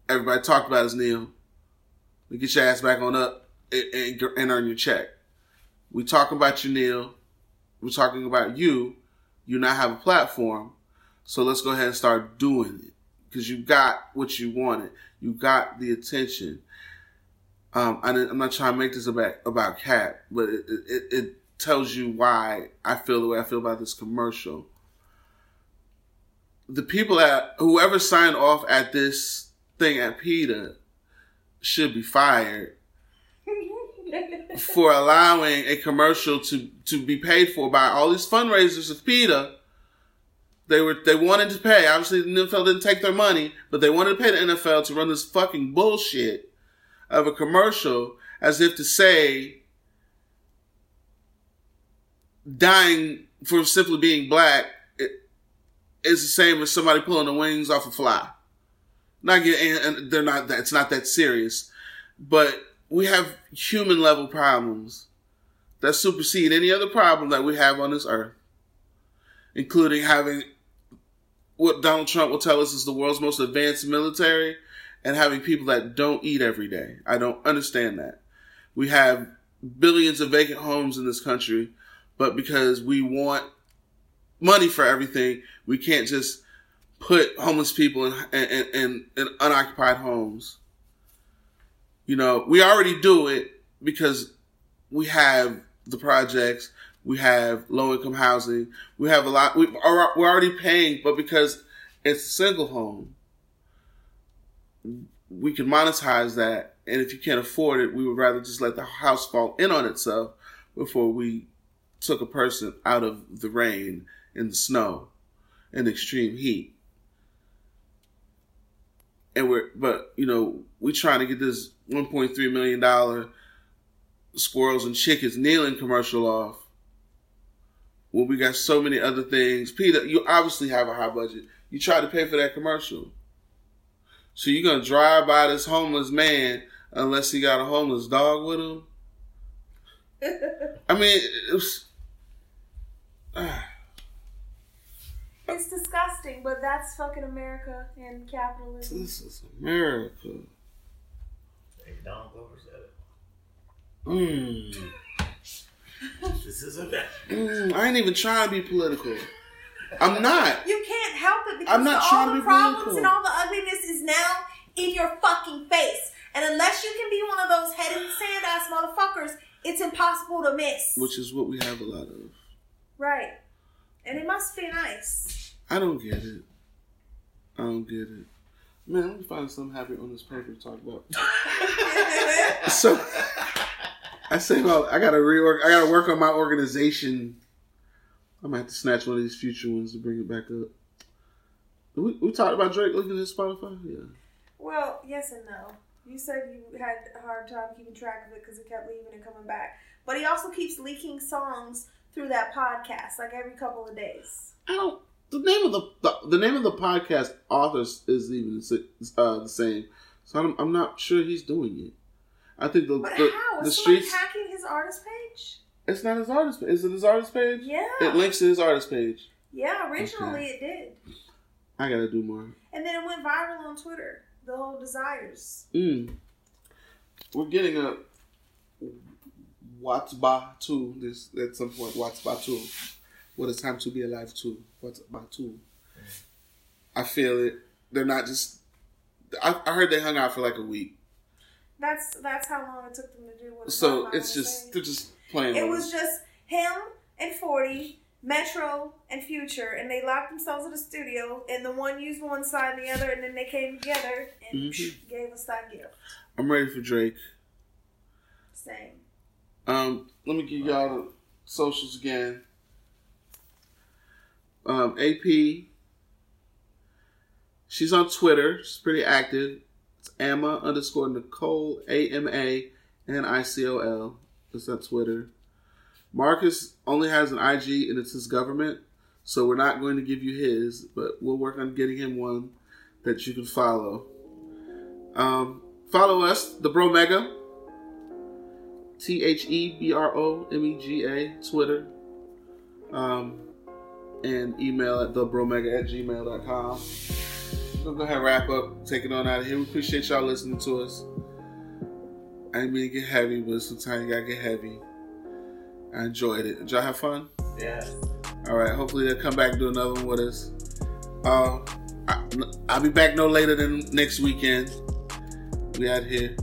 Everybody talked about his kneel. We get your ass back on up and, and, earn your check. We talking about your kneel. We're talking about you. You now have a platform. So let's go ahead and start doing it. Because you got what you wanted. You got the attention. Um, I, am not trying to make this about about Cat, but it, it, it tells you why I feel the way I feel about this commercial. The people that whoever signed off at this thing at PETA should be fired for allowing a commercial to to be paid for by all these fundraisers of PETA. They were they wanted to pay. Obviously, the NFL didn't take their money, but they wanted to pay the NFL to run this fucking bullshit of a commercial as if to say dying for simply being black is the same as somebody pulling the wings off a fly. Not get, and they're not that. It's not that serious, but we have human level problems that supersede any other problem that we have on this earth, including having what Donald Trump will tell us is the world's most advanced military and having people that don't eat every day. I don't understand that. We have billions of vacant homes in this country, but because we want money for everything, we can't just put homeless people in in, in, in unoccupied homes. You know, we already do it because we have the projects, we have low income housing, we have a lot. We are we're already paying, but because it's a single home, we can monetize that. And if you can't afford it, we would rather just let the house fall in on itself before we took a person out of the rain and the snow and extreme heat. And we're, but you know, we trying to get this 1.3 million dollar squirrels and chickens kneeling commercial off. Well, we got so many other things. PETA, you obviously have a high budget. You try to pay for that commercial. So you're gonna drive by this homeless man unless he got a homeless dog with him. I mean, it was, It's disgusting, but that's fucking America and capitalism. this is America. Hey, Don Glover said it. Mm. This is a bad. Mm, I ain't even trying to be political. I'm not. You can't help it because I'm not all trying to the be problems political. and all the ugliness is now in your fucking face. And unless you can be one of those head in the sand ass motherfuckers, it's impossible to miss. Which is what we have a lot of. Right. And it must be nice. I don't get it. I don't get it. Man, let me find something happy on this paper to talk about. So I say, well, I gotta rework. I gotta work on my organization. I might have to snatch one of these future ones to bring it back up. We, we talked about Drake looking at his Spotify. Yeah. well, yes and no. You said you had a hard time keeping track of it because it kept leaving and coming back. But he also keeps leaking songs through that podcast, like every couple of days. I don't. The name of the the, the name of the podcast authors is even uh, the same. So I'm, I'm not sure he's doing it. I think the But the, how? the Is streets. hacking his artist page? It's not his artist. page. Is it his artist page? Yeah. It links to his artist page. Yeah, originally it did. I gotta do more. And then it went viral on Twitter. The whole desires. Mm. We're getting a What's Ba 2 this at some point. What's Ba 2. What is time to be alive 2. What's Ba 2. I feel it. They're not just. I, I heard they hung out for like a week. That's that's how long it took them to do what. So it's just. saying. They're just playing. It was just him and Forty, Metro and Future, and they locked themselves in a studio, and the one used one side and the other, and then they came together and Mhm. gave us that gift. I'm ready for Drake. Same. Um, let me give y'all the socials again. Um, AP. She's on Twitter. She's pretty active. It's underscore Nicole A M A N I C O L. It's on Twitter. Marcus only has an IG and it's his government, so we're not going to give you his, but we'll work on getting him one that you can follow. Um, follow us, the Bro Mega. T H E B R O M E G A, Twitter. Um, and email at thebromega at gmail.com. We'll go ahead and wrap up, take it on out of here. We appreciate y'all listening to us. I didn't mean to get heavy, but sometimes you gotta get heavy. I enjoyed it. Did y'all have fun? Yeah. All right. Hopefully they'll come back and do another one with us. Uh, I, I'll be back no later than next weekend. We out here.